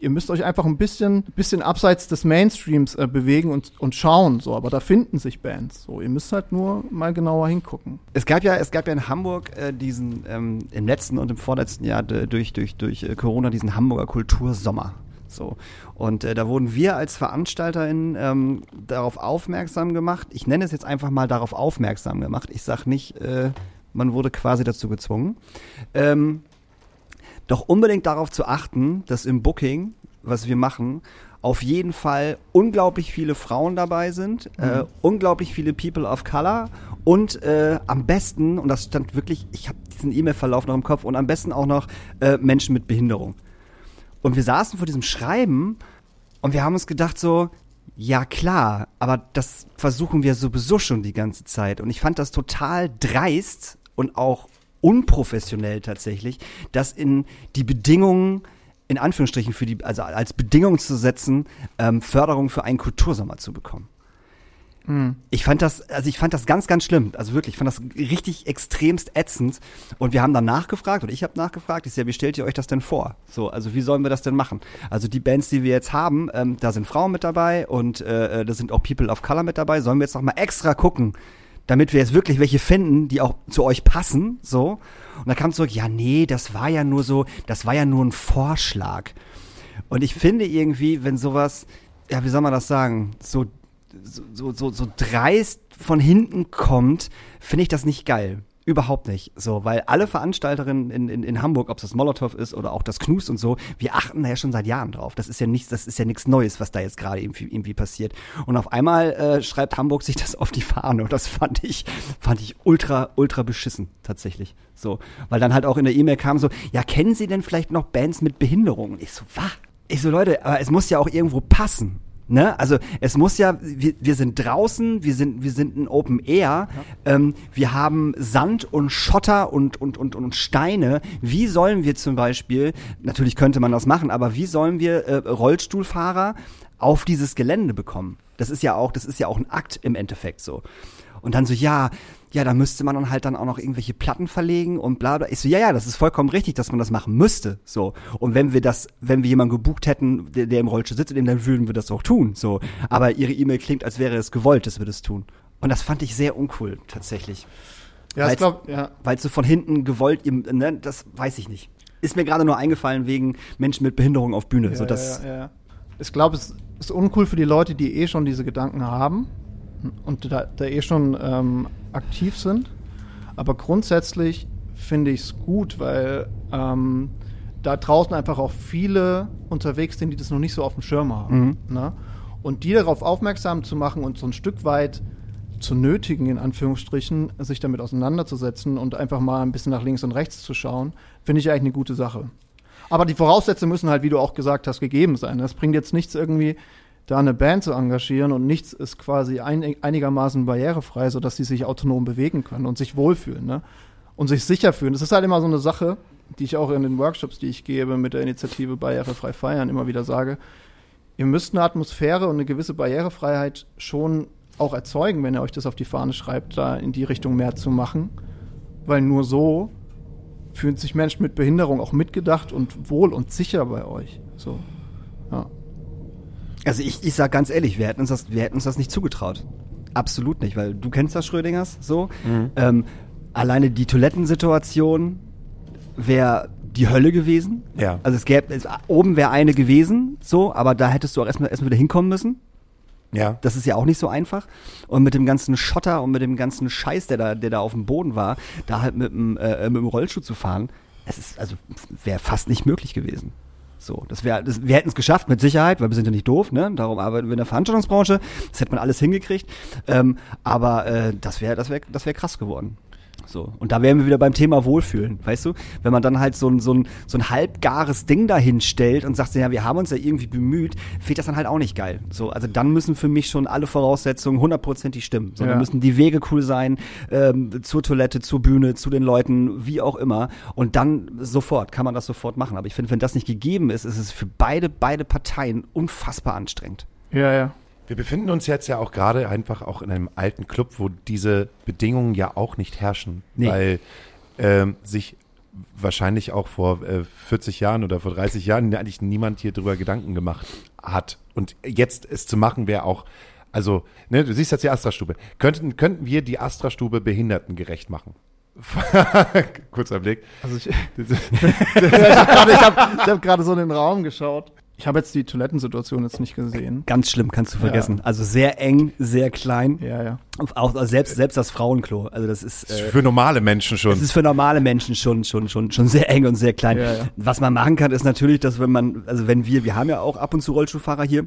ihr müsst euch einfach ein bisschen, bisschen abseits des Mainstreams äh, bewegen und, und schauen. So, aber da finden sich Bands. So, ihr müsst halt nur mal genauer hingucken. Es gab ja, es gab ja in Hamburg äh, diesen ähm, im letzten und im vorletzten Jahr durch durch durch äh, Corona diesen Hamburger Kultursommer. So und äh, da wurden wir als VeranstalterInnen ähm, darauf aufmerksam gemacht. Ich nenne es jetzt einfach mal darauf aufmerksam gemacht. Ich sag nicht, äh, man wurde quasi dazu gezwungen. Ähm, doch unbedingt darauf zu achten, dass im Booking, was wir machen, auf jeden Fall unglaublich viele Frauen dabei sind, äh, unglaublich viele People of Color und äh, am besten, und das stand wirklich, ich habe diesen E-Mail-Verlauf noch im Kopf, und am besten auch noch äh, Menschen mit Behinderung. Und wir saßen vor diesem Schreiben und wir haben uns gedacht so, ja klar, aber das versuchen wir sowieso schon die ganze Zeit. Und ich fand das total dreist und auch unprofessionell tatsächlich, das in die Bedingungen, in Anführungsstrichen, für die, also als Bedingung zu setzen, ähm, Förderung für einen Kultursommer zu bekommen. Ich fand das, also ich fand das ganz, ganz schlimm. Also wirklich, ich fand das richtig extremst ätzend. Und wir haben dann nachgefragt, oder ich habe nachgefragt, ich sag, wie stellt ihr euch das denn vor? So, also wie sollen wir das denn machen? Also die Bands, die wir jetzt haben, ähm, da sind Frauen mit dabei und äh, da sind auch People of Color mit dabei. Sollen wir jetzt noch mal extra gucken, damit wir jetzt wirklich welche finden, die auch zu euch passen, so. Und da kam zurück, ja, nee, das war ja nur so, das war ja nur ein Vorschlag. Und ich finde irgendwie, wenn sowas, ja, wie soll man das sagen, so, so, so, so, so dreist von hinten kommt, finde ich das nicht geil. Überhaupt nicht. So, weil alle Veranstalterinnen in, in, in Hamburg, ob es das Molotow ist oder auch das Knus und so, wir achten da ja schon seit Jahren drauf. Das ist ja nichts, das ist ja nichts Neues, was da jetzt gerade irgendwie, irgendwie passiert. Und auf einmal äh, schreibt Hamburg sich das auf die Fahne und das fand ich, fand ich ultra, ultra beschissen, tatsächlich. So, weil dann halt auch in der E-Mail kam so, ja, kennen Sie denn vielleicht noch Bands mit Behinderungen? Ich so, was? Ich so, Leute, aber es muss ja auch irgendwo passen. Ne? Also es muss ja, wir, wir sind draußen, wir sind, wir sind ein Open Air, ja. ähm, wir haben Sand und Schotter und, und, und, und Steine. Wie sollen wir zum Beispiel, natürlich könnte man das machen, aber wie sollen wir äh, Rollstuhlfahrer auf dieses Gelände bekommen? Das ist ja auch, das ist ja auch ein Akt im Endeffekt so. Und dann so, ja, ja, da müsste man dann halt dann auch noch irgendwelche Platten verlegen und bla bla. Ich so, ja, ja, das ist vollkommen richtig, dass man das machen müsste. So. Und wenn wir das, wenn wir jemanden gebucht hätten, der, der im Rollstuhl sitzt, dann würden wir das auch tun. So. Aber ihre E-Mail klingt, als wäre es gewollt, dass wir das tun. Und das fand ich sehr uncool, tatsächlich. Ja, ich glaube, ja. Weil so von hinten gewollt, ne, das weiß ich nicht. Ist mir gerade nur eingefallen wegen Menschen mit Behinderung auf Bühne. Ja, so, das, ja, ja, ja. Ich glaube, es ist uncool für die Leute, die eh schon diese Gedanken haben und da, da eh schon ähm, aktiv sind. Aber grundsätzlich finde ich es gut, weil ähm, da draußen einfach auch viele unterwegs sind, die das noch nicht so auf dem Schirm haben. Mhm. Ne? Und die darauf aufmerksam zu machen und so ein Stück weit zu nötigen, in Anführungsstrichen, sich damit auseinanderzusetzen und einfach mal ein bisschen nach links und rechts zu schauen, finde ich eigentlich eine gute Sache. Aber die Voraussetzungen müssen halt, wie du auch gesagt hast, gegeben sein. Das bringt jetzt nichts irgendwie, da eine Band zu engagieren und nichts ist quasi ein, einigermaßen barrierefrei, sodass sie sich autonom bewegen können und sich wohlfühlen ne? und sich sicher fühlen. Das ist halt immer so eine Sache, die ich auch in den Workshops, die ich gebe mit der Initiative Barrierefrei Feiern immer wieder sage. Ihr müsst eine Atmosphäre und eine gewisse Barrierefreiheit schon auch erzeugen, wenn ihr euch das auf die Fahne schreibt, da in die Richtung mehr zu machen. Weil nur so fühlen sich Menschen mit Behinderung auch mitgedacht und wohl und sicher bei euch. So. Ja. Also ich, ich sag ganz ehrlich, wir hätten uns das, wir hätten uns das nicht zugetraut. Absolut nicht, weil du kennst das Schrödingers so. Mhm. Ähm, alleine die Toilettensituation wäre die Hölle gewesen. Ja. Also es gäbe, es, oben wäre eine gewesen, so, aber da hättest du auch erstmal erstmal wieder hinkommen müssen. Ja. Das ist ja auch nicht so einfach. Und mit dem ganzen Schotter und mit dem ganzen Scheiß, der da, der da auf dem Boden war, da halt mit dem, äh, mit dem Rollstuhl zu fahren, es ist, also wäre fast nicht möglich gewesen. So, das wäre, das, wir hätten es geschafft mit Sicherheit, weil wir sind ja nicht doof, ne? Darum arbeiten wir in der Veranstaltungsbranche. Das hätte man alles hingekriegt. Ähm, aber äh, das wäre, das wäre, das wäre krass geworden. So. Und da wären wir wieder beim Thema Wohlfühlen, weißt du? Wenn man dann halt so ein, so ein, so ein halbgares Ding dahin stellt und sagt, ja, wir haben uns ja irgendwie bemüht, fehlt das dann halt auch nicht geil. So, also dann müssen für mich schon alle Voraussetzungen hundertprozentig stimmen. So, Ja. dann müssen die Wege cool sein, ähm, zur Toilette, zur Bühne, zu den Leuten, wie auch immer. Und dann sofort, kann man das sofort machen. Aber ich finde, wenn das nicht gegeben ist, ist es für beide, beide Parteien unfassbar anstrengend. Ja, ja. Wir befinden uns jetzt ja auch gerade einfach auch in einem alten Club, wo diese Bedingungen ja auch nicht herrschen, Nee. weil ähm, sich wahrscheinlich auch vor äh, 40 Jahren oder vor 30 Jahren eigentlich niemand hier drüber Gedanken gemacht hat. Und jetzt es zu machen wäre auch, also, ne, du siehst jetzt die Astra-Stube. Könnten, könnten wir die Astra-Stube behindertengerecht machen? Kurzer Blick. Also ich, ich habe gerade ich hab, ich hab gerade so in den Raum geschaut. Ich habe jetzt die Toilettensituation jetzt nicht gesehen. Ganz schlimm, kannst du vergessen. Also sehr eng, sehr klein. Ja, ja. Auch also selbst, selbst das Frauenklo. Also das ist. Äh, Für normale Menschen schon. Es ist für normale Menschen schon, schon, schon, schon sehr eng und sehr klein. Ja, ja. Was man machen kann, ist natürlich, dass wenn man, also wenn wir, wir haben ja auch ab und zu Rollstuhlfahrer hier,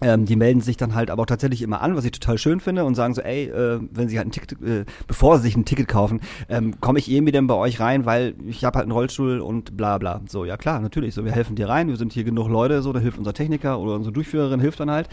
ähm, die melden sich dann halt aber auch tatsächlich immer an, was ich total schön finde und sagen so, ey, äh, wenn sie halt ein Ticket, äh, bevor sie sich ein Ticket kaufen, ähm, komme ich irgendwie denn bei euch rein, weil ich habe halt einen Rollstuhl und bla bla. So, ja klar, natürlich, so, wir helfen dir rein, wir sind hier genug Leute, so, da hilft unser Techniker oder unsere Durchführerin hilft dann halt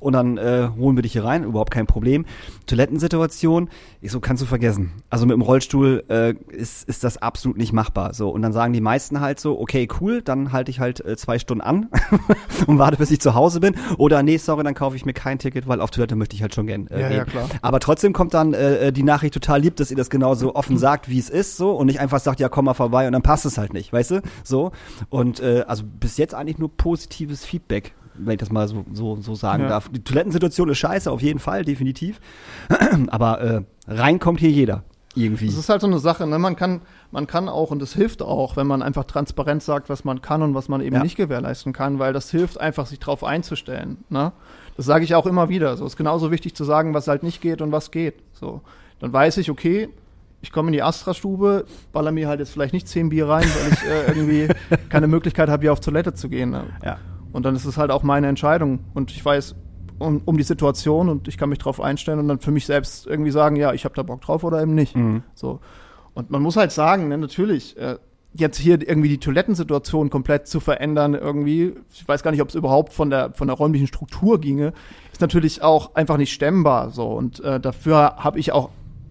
und dann äh, holen wir dich hier rein, überhaupt kein Problem. Toilettensituation, ich so, kannst du vergessen. Also mit dem Rollstuhl äh, ist, ist das absolut nicht machbar. So, und dann sagen die meisten halt so, okay, cool, dann halte ich halt äh, zwei Stunden an und warte, bis ich zu Hause bin. Oder nee, sorry, dann kaufe ich mir kein Ticket, weil auf Toilette möchte ich halt schon gern äh, Ja, gehen. ja, klar. Aber trotzdem kommt dann äh, die Nachricht total lieb, dass ihr das genauso offen sagt, wie es ist, so und nicht einfach sagt, ja, komm mal vorbei und dann passt es halt nicht, weißt du? So. Und äh, also bis jetzt eigentlich nur positives Feedback. Wenn ich das mal so, so, so sagen Ja. darf. Die Toilettensituation ist scheiße, auf jeden Fall, definitiv. Aber äh, rein kommt hier jeder. Irgendwie. Das ist halt so eine Sache, ne? Man kann, man kann auch, und das hilft auch, wenn man einfach transparent sagt, was man kann und was man eben Ja. nicht gewährleisten kann, weil das hilft einfach, sich drauf einzustellen. Ne? Das sage ich auch immer wieder. So ist genauso wichtig zu sagen, was halt nicht geht und was geht. So, dann weiß ich, okay, ich komme in die Astra-Stube, baller mir halt jetzt vielleicht nicht zehn Bier rein, weil ich äh, irgendwie keine Möglichkeit habe, hier auf Toilette zu gehen. Ne? Ja. Und dann ist es halt auch meine Entscheidung. Und ich weiß um, um die Situation und ich kann mich drauf einstellen und dann für mich selbst irgendwie sagen, ja, ich habe da Bock drauf oder eben nicht. Mhm. So. Und man muss halt sagen, ne, natürlich, äh, jetzt hier irgendwie die Toilettensituation komplett zu verändern, irgendwie, ich weiß gar nicht, ob es überhaupt von der, von der räumlichen Struktur ginge, ist natürlich auch einfach nicht stemmbar. So. Und äh, dafür habe ich auch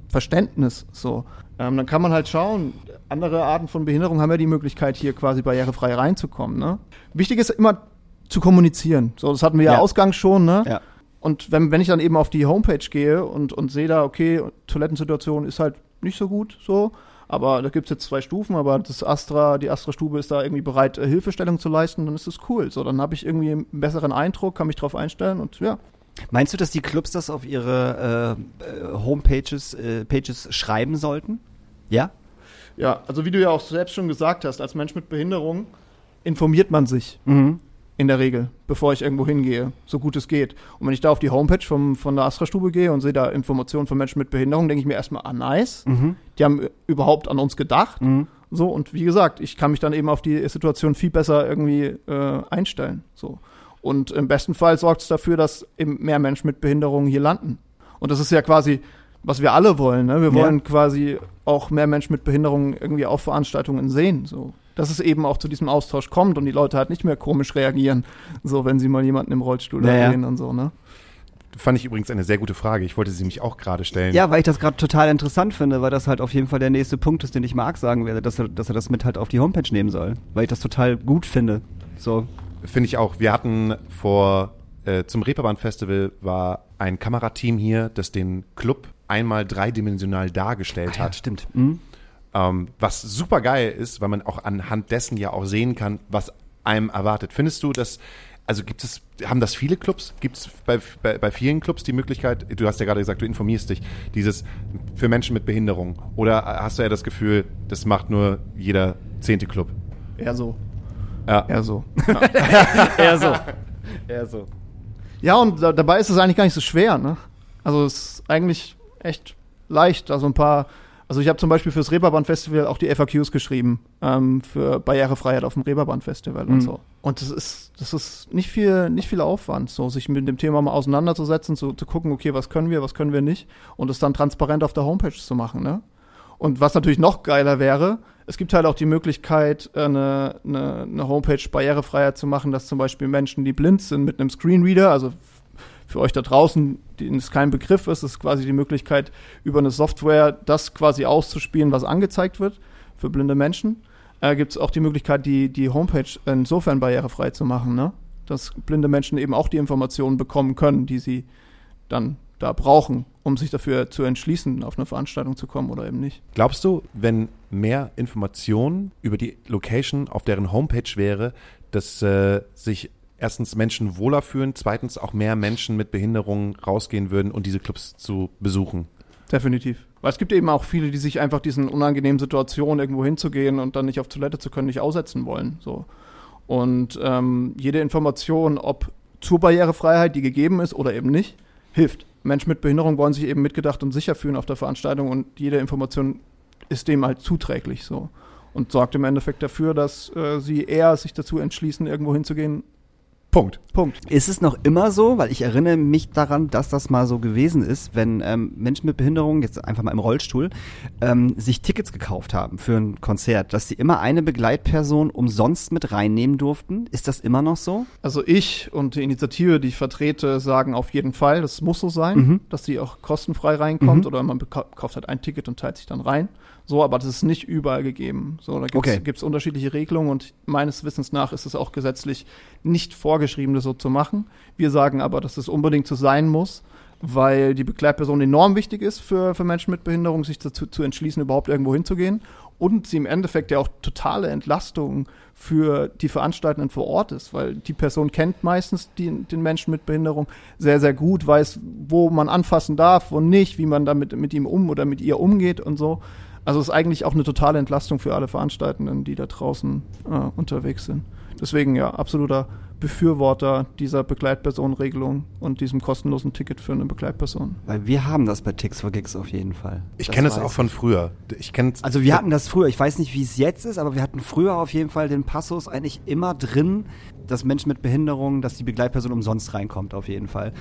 Verständnis. So. Ähm, dann kann man halt schauen, andere Arten von Behinderung haben ja die Möglichkeit, hier quasi barrierefrei reinzukommen. Ne? Wichtig ist immer zu kommunizieren. So, das hatten wir ja, Ja. ausgangs schon, ne? Ja. Und wenn, wenn ich dann eben auf die Homepage gehe und, und sehe da, okay, Toilettensituation ist halt nicht so gut so, aber da gibt's jetzt zwei Stufen, aber das Astra, die Astra-Stube ist da irgendwie bereit, äh, Hilfestellung zu leisten, dann ist das cool. So, dann habe ich irgendwie einen besseren Eindruck, kann mich drauf einstellen und ja. Meinst du, dass die Clubs das auf ihre äh, äh, Homepages äh, Pages schreiben sollten? Ja? Ja, also wie du ja auch selbst schon gesagt hast, als Mensch mit Behinderung informiert man sich Mhm. In der Regel, bevor ich irgendwo hingehe, so gut es geht. Und wenn ich da auf die Homepage vom, von der Astra-Stube gehe und sehe da Informationen von Menschen mit Behinderung, denke ich mir erstmal, ah, nice. Mhm. Die haben überhaupt an uns gedacht. Mhm. So, und wie gesagt, ich kann mich dann eben auf die Situation viel besser irgendwie äh, einstellen. So. Und im besten Fall sorgt es dafür, dass eben mehr Menschen mit Behinderung hier landen. Und das ist ja quasi, was wir alle wollen. Ne? Wir Ja. wollen quasi auch mehr Menschen mit Behinderung irgendwie auf Veranstaltungen sehen. So. Dass es eben auch zu diesem Austausch kommt und die Leute halt nicht mehr komisch reagieren, so wenn sie mal jemanden im Rollstuhl Naja. sehen und so, ne? Fand ich übrigens eine sehr gute Frage. Ich wollte sie mich auch gerade stellen. Ja, weil ich das gerade total interessant finde, weil das halt auf jeden Fall der nächste Punkt ist, den ich Marc sagen werde, dass er, dass er das mit halt auf die Homepage nehmen soll. Weil ich das total gut finde. So. Finde ich auch. Wir hatten vor, äh, zum Reeperbahn-Festival war ein Kamerateam hier, das den Club einmal dreidimensional dargestellt hat. stimmt. Mhm. Ähm, was super geil ist, weil man auch anhand dessen ja auch sehen kann, was einem erwartet. Findest du, dass, also gibt es, haben das viele Clubs? Gibt es bei, bei, bei vielen Clubs die Möglichkeit, du hast ja gerade gesagt, du informierst dich, dieses für Menschen mit Behinderung? Oder hast du ja das Gefühl, das macht nur jeder zehnte Club? Eher so. Ja. Eher so. Eher so. Eher so. Ja, und da, dabei ist es eigentlich gar nicht so schwer, ne? Also es ist eigentlich echt leicht. Also ein paar, also ich habe zum Beispiel fürs Reeperbahn-Festival auch die FAQs geschrieben, ähm, für Barrierefreiheit auf dem Reeperbahn-Festival und Mhm. so. Und das ist, das ist nicht viel, nicht viel Aufwand, so sich mit dem Thema mal auseinanderzusetzen, zu, zu gucken, okay, was können wir, was können wir nicht, und es dann transparent auf der Homepage zu machen, ne? Und was natürlich noch geiler wäre, es gibt halt auch die Möglichkeit, äh, eine, eine, eine Homepage barrierefreier zu machen, dass zum Beispiel Menschen, die blind sind, mit einem Screenreader, also für euch da draußen, denen es kein Begriff ist, ist quasi die Möglichkeit, über eine Software das quasi auszuspielen, was angezeigt wird für blinde Menschen. Äh, gibt es auch die Möglichkeit, die, die Homepage insofern barrierefrei zu machen, ne? dass blinde Menschen eben auch die Informationen bekommen können, die sie dann da brauchen, um sich dafür zu entschließen, auf eine Veranstaltung zu kommen oder eben nicht. Glaubst du, wenn mehr Informationen über die Location auf deren Homepage wäre, dass äh, sich erstens Menschen wohler fühlen, zweitens auch mehr Menschen mit Behinderungen rausgehen würden und diese Clubs zu besuchen? Definitiv. Weil es gibt eben auch viele, die sich einfach diesen unangenehmen Situationen, irgendwo hinzugehen und dann nicht auf Toilette zu können, nicht aussetzen wollen. So. Und ähm, jede Information, ob zur Barrierefreiheit, die gegeben ist oder eben nicht, hilft. Menschen mit Behinderung wollen sich eben mitgedacht und sicher fühlen auf der Veranstaltung und jede Information ist dem halt zuträglich so. Und sorgt im Endeffekt dafür, dass äh, sie eher sich dazu entschließen, irgendwo hinzugehen. Punkt. Punkt. Ist es noch immer so, weil ich erinnere mich daran, dass das mal so gewesen ist, wenn ähm, Menschen mit Behinderung, jetzt einfach mal im Rollstuhl, ähm, sich Tickets gekauft haben für ein Konzert, dass sie immer eine Begleitperson umsonst mit reinnehmen durften? Ist das immer noch so? Also ich und die Initiative, die ich vertrete, sagen auf jeden Fall, das muss so sein, Mhm. dass die auch kostenfrei reinkommt Mhm. oder man kauft halt ein Ticket und teilt sich dann rein. So, aber das ist nicht überall gegeben. So, da gibt es Okay. unterschiedliche Regelungen und meines Wissens nach ist es auch gesetzlich nicht vorgeschrieben, das so zu machen. Wir sagen aber, dass es unbedingt so sein muss, weil die Begleitperson enorm wichtig ist für, für Menschen mit Behinderung, sich dazu zu entschließen, überhaupt irgendwo hinzugehen. Und sie im Endeffekt ja auch totale Entlastung für die Veranstaltenden vor Ort ist, weil die Person kennt meistens die, den Menschen mit Behinderung sehr, sehr gut, weiß, wo man anfassen darf, wo nicht, wie man damit mit ihm um oder mit ihr umgeht und so. Also es ist eigentlich auch eine totale Entlastung für alle Veranstaltenden, die da draußen äh, unterwegs sind. Deswegen ja, absoluter Befürworter dieser Begleitpersonenregelung und diesem kostenlosen Ticket für eine Begleitperson. Weil wir haben das bei Tix for Gigs auf jeden Fall. Ich kenne es auch von früher. Ich kenne Also wir hatten das früher, ich weiß nicht, wie es jetzt ist, aber wir hatten früher auf jeden Fall den Passus eigentlich immer drin, dass Menschen mit Behinderung, dass die Begleitperson umsonst reinkommt, auf jeden Fall.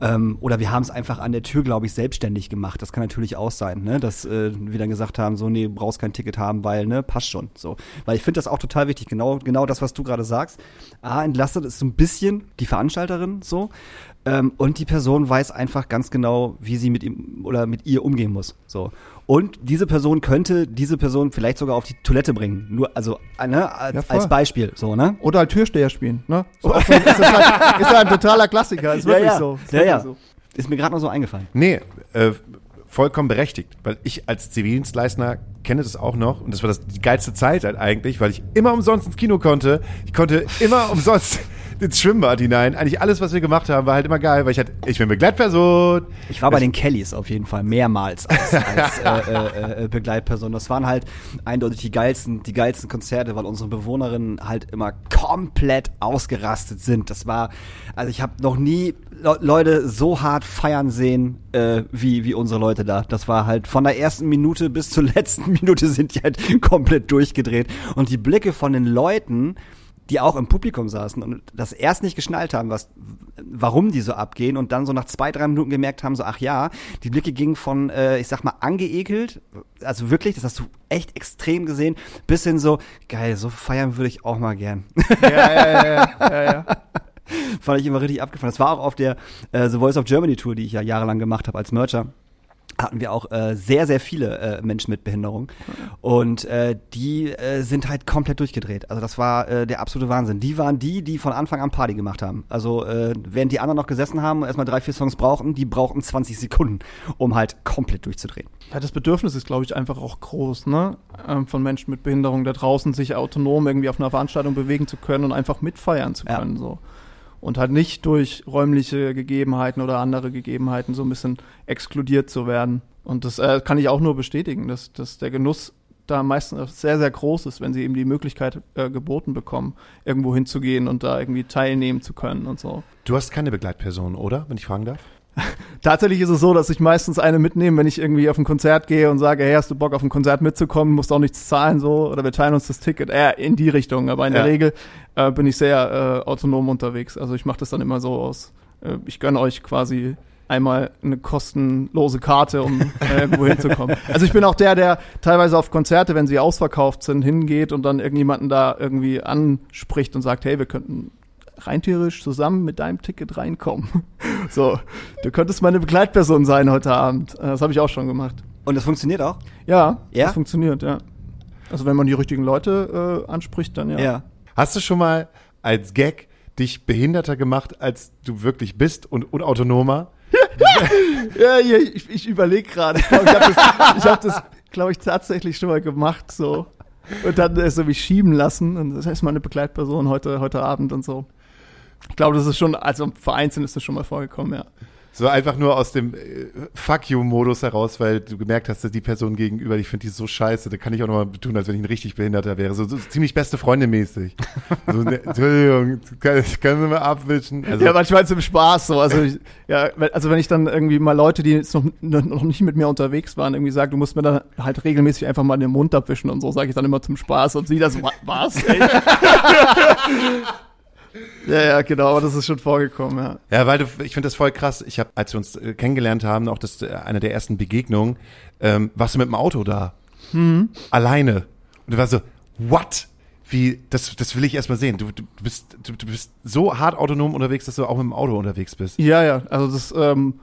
Ähm, oder wir haben es einfach an der Tür, glaube ich, selbstständig gemacht. Das kann natürlich auch sein, ne? dass äh, wir dann gesagt haben, so, nee, brauchst kein Ticket haben, weil, ne, passt schon. So. Weil ich finde das auch total wichtig, genau, genau das, was du gerade sagst. A, entlastet ist so ein bisschen die Veranstalterin so. Ähm, und die Person weiß einfach ganz genau, wie sie mit ihm oder mit ihr umgehen muss. So. Und diese Person könnte diese Person vielleicht sogar auf die Toilette bringen. Nur, also, äh, ne, als, Ja, als Beispiel, so, ne? Oder halt Türsteher spielen, ne? So, ist, das halt, ist halt ein totaler Klassiker, ist wirklich ja, ja. so. Ist ja, wirklich ja. so. Ist mir gerade noch so eingefallen. Nee, äh, vollkommen berechtigt. Weil ich als Zivildienstleister kenne das auch noch. Und das war das, die geilste Zeit halt eigentlich, weil ich immer umsonst ins Kino konnte. Ich konnte immer umsonst ins Schwimmbad hinein. Eigentlich alles, was wir gemacht haben, war halt immer geil, weil ich halt, ich bin Begleitperson. Ich war bei den Kellys auf jeden Fall mehrmals als, als äh, äh, äh, Begleitperson. Das waren halt eindeutig die geilsten, die geilsten Konzerte, weil unsere Bewohnerinnen halt immer komplett ausgerastet sind. Das war, also ich habe noch nie Le Leute so hart feiern sehen äh, wie wie unsere Leute da. Das war halt von der ersten Minute bis zur letzten Minute sind die halt komplett durchgedreht und die Blicke von den Leuten die auch im Publikum saßen und das erst nicht geschnallt haben, was, warum die so abgehen und dann so nach zwei, drei Minuten gemerkt haben, so, ach ja, die Blicke gingen von, äh, ich sag mal, angeekelt, also wirklich, das hast du echt extrem gesehen, bis hin so, geil, so feiern würde ich auch mal gern. Ja, ja, ja, ja, ja. Fand ich immer richtig abgefahren. Das war auch auf der äh, The Voice of Germany Tour, die ich ja jahrelang gemacht habe als Mercher hatten wir auch äh, sehr, sehr viele äh, Menschen mit Behinderung. Und äh, die äh, sind halt komplett durchgedreht. Also das war äh, der absolute Wahnsinn. Die waren die, die von Anfang an Party gemacht haben. Also äh, während die anderen noch gesessen haben und erstmal drei, vier Songs brauchten, die brauchten 20 Sekunden, um halt komplett durchzudrehen. Ja, das Bedürfnis ist, glaube ich, einfach auch groß, ne? Ähm, von Menschen mit Behinderung da draußen, sich autonom irgendwie auf einer Veranstaltung bewegen zu können und einfach mitfeiern zu Ja. können. So. Und halt nicht durch räumliche Gegebenheiten oder andere Gegebenheiten so ein bisschen exkludiert zu werden. Und das äh, kann ich auch nur bestätigen, dass, dass der Genuss da meistens sehr, sehr groß ist, wenn sie eben die Möglichkeit äh, geboten bekommen, irgendwo hinzugehen und da irgendwie teilnehmen zu können und so. Du hast keine Begleitperson, oder? Wenn ich fragen darf? Tatsächlich ist es so, dass ich meistens eine mitnehme, wenn ich irgendwie auf ein Konzert gehe und sage, hey, hast du Bock auf ein Konzert mitzukommen, musst auch nichts zahlen so oder wir teilen uns das Ticket. Äh, in die Richtung, aber in Ja. der Regel äh, bin ich sehr äh, autonom unterwegs. Also ich mache das dann immer so aus, äh, ich gönne euch quasi einmal eine kostenlose Karte, um äh, irgendwo hinzukommen. Also ich bin auch der, der teilweise auf Konzerte, wenn sie ausverkauft sind, hingeht und dann irgendjemanden da irgendwie anspricht und sagt, hey, wir könnten rein theoretisch zusammen mit deinem Ticket reinkommen. So, du könntest meine Begleitperson sein heute Abend. Äh, Das habe ich auch schon gemacht. Und das funktioniert auch? Ja, Ja? das funktioniert, ja. Also wenn man die richtigen Leute äh, anspricht, dann ja. Ja. Hast du schon mal als Gag dich behinderter gemacht, als du wirklich bist und unautonomer? Ja, ja ich, ich überlege gerade. Ich habe das, hab das glaube ich, tatsächlich schon mal gemacht. so Und dann äh, so mich schieben lassen. Und das heißt, meine Begleitperson heute, heute Abend und so. Ich glaube, das ist schon, also vereinzelt ist das schon mal vorgekommen, ja. So einfach nur aus dem äh, Fuck you-Modus heraus, weil du gemerkt hast, dass die Person gegenüber, ich finde die so scheiße, da kann ich auch nochmal tun, als wenn ich ein richtig Behinderter wäre. So, so ziemlich beste Freunde mäßig. So, ne, Entschuldigung, kann, können Sie mal abwischen? Also, ja, manchmal zum Spaß so. Also, ich, ja, wenn- also wenn ich dann irgendwie mal Leute, die jetzt noch, noch nicht mit mir unterwegs waren, irgendwie sagen, du musst mir dann halt regelmäßig einfach mal den Mund abwischen und so, sage ich dann immer zum Spaß und sie das, "Wa- was? Ey? ja, ja, genau, aber das ist schon vorgekommen, ja. Ja, weil du, ich finde das voll krass. Ich habe, als wir uns äh, kennengelernt haben, auch das äh, eine der ersten Begegnungen, ähm, warst du mit dem Auto da, alleine. Und du warst so, what? Wie, das, das will ich erst mal sehen. Du, du bist, du, du bist so hart autonom unterwegs, dass du auch mit dem Auto unterwegs bist. Ja, ja, also das, ähm,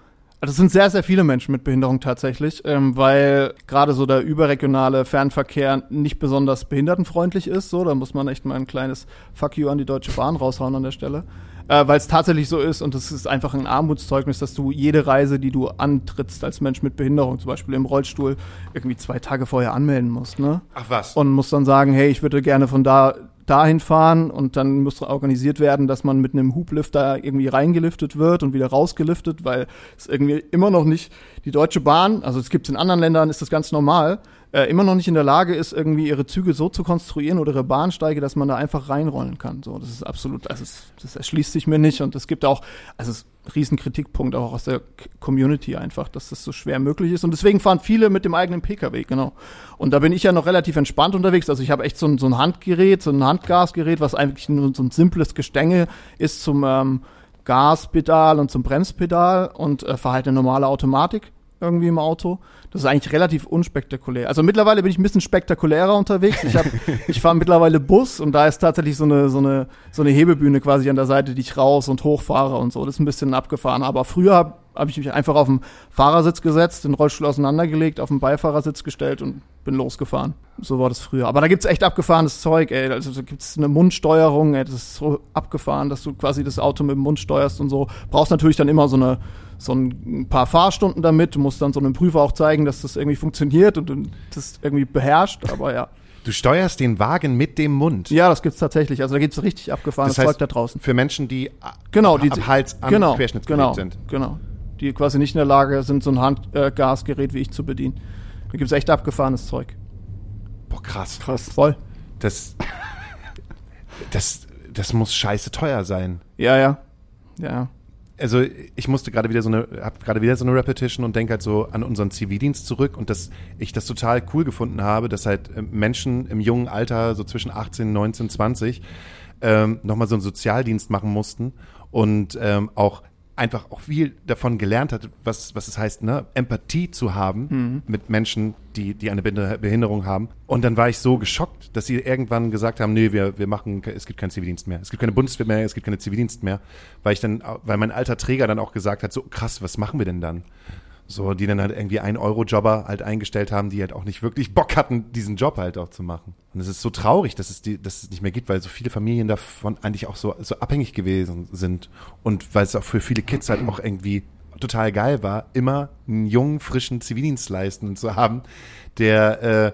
also es sind sehr, sehr viele Menschen mit Behinderung tatsächlich, ähm, weil gerade so der überregionale Fernverkehr nicht besonders behindertenfreundlich ist. So, da muss man echt mal ein kleines Fuck you an die Deutsche Bahn raushauen an der Stelle. Äh, weil es tatsächlich so ist und es ist einfach ein Armutszeugnis, dass du jede Reise, die du antrittst als Mensch mit Behinderung, zum Beispiel im Rollstuhl, irgendwie zwei Tage vorher anmelden musst, ne? Ach was? und muss dann sagen, hey, ich würde gerne von da dahin fahren und dann muss organisiert werden, dass man mit einem Hublifter irgendwie reingeliftet wird und wieder rausgeliftet, weil es irgendwie immer noch nicht die Deutsche Bahn, also es gibt es in anderen Ländern, ist das ganz normal, äh, immer noch nicht in der Lage ist, irgendwie ihre Züge so zu konstruieren oder ihre Bahnsteige, dass man da einfach reinrollen kann. So, das ist absolut, also es, das erschließt sich mir nicht und es gibt auch, also es ist ein Riesenkritikpunkt auch aus der Community einfach, dass das so schwer möglich ist und deswegen fahren viele mit dem eigenen PKW, genau. Und da bin ich ja noch relativ entspannt unterwegs, also ich habe echt so ein, so ein Handgerät, so ein Handgasgerät, was eigentlich nur so ein simples Gestänge ist zum ähm, Gaspedal und zum Bremspedal und äh, halt eine normale Automatik irgendwie im Auto. Das ist eigentlich relativ unspektakulär. Also mittlerweile bin ich ein bisschen spektakulärer unterwegs. Ich, hab, ich fahre mittlerweile Bus und da ist tatsächlich so eine, so, eine, so eine Hebebühne quasi an der Seite, die ich raus und hochfahre und so. Das ist ein bisschen abgefahren. Aber früher habe hab ich mich einfach auf den Fahrersitz gesetzt, den Rollstuhl auseinandergelegt, auf den Beifahrersitz gestellt und bin losgefahren. So war das früher. Aber da gibt's echt abgefahrenes Zeug, ey. Also da gibt's eine Mundsteuerung, ey. Das ist so abgefahren, dass du quasi das Auto mit dem Mund steuerst und so. Brauchst natürlich dann immer so eine so ein paar Fahrstunden damit. Du musst dann so einem Prüfer auch zeigen, dass das irgendwie funktioniert und das irgendwie beherrscht. Aber ja. Du steuerst den Wagen mit dem Mund. Ja, das gibt's tatsächlich. Also da gibt's richtig abgefahrenes Das heißt, Zeug da draußen. Für Menschen, die Genau, die ab Hals am genau, Querschnittsgelähmt genau, sind. Genau. Die quasi nicht in der Lage sind, so ein Handgasgerät wie ich zu bedienen. Da gibt's echt abgefahrenes Zeug. Boah, krass. Krass. Voll. Das, das, das muss scheiße teuer sein. Ja, ja. Ja. Also ich musste gerade wieder so eine, habe gerade wieder so eine Repetition und denke halt so an unseren Zivildienst zurück und dass ich das total cool gefunden habe, dass halt äh, Menschen im jungen Alter, so zwischen 18, 19, 20, ähm, nochmal so einen Sozialdienst machen mussten und ähm, auch einfach auch viel davon gelernt hat, was, was es heißt, ne, Empathie zu haben mit Menschen, die, die eine Behinder- Behinderung haben. Und dann war ich so geschockt, dass sie irgendwann gesagt haben, nee, wir, wir machen, es gibt keinen Zivildienst mehr. Es gibt keine Bundeswehr mehr, es gibt keine Zivildienst mehr. Weil ich dann, weil mein alter Träger dann auch gesagt hat, so krass, was machen wir denn dann? So, die dann halt irgendwie ein Euro-Jobber halt eingestellt haben, die halt auch nicht wirklich Bock hatten, diesen Job halt auch zu machen. Und es ist so traurig, dass es die, dass es nicht mehr gibt, weil so viele Familien davon eigentlich auch so, so abhängig gewesen sind. Und weil es auch für viele Kids halt auch irgendwie total geil war, immer einen jungen, frischen Zivildienstleistenden zu haben, der äh,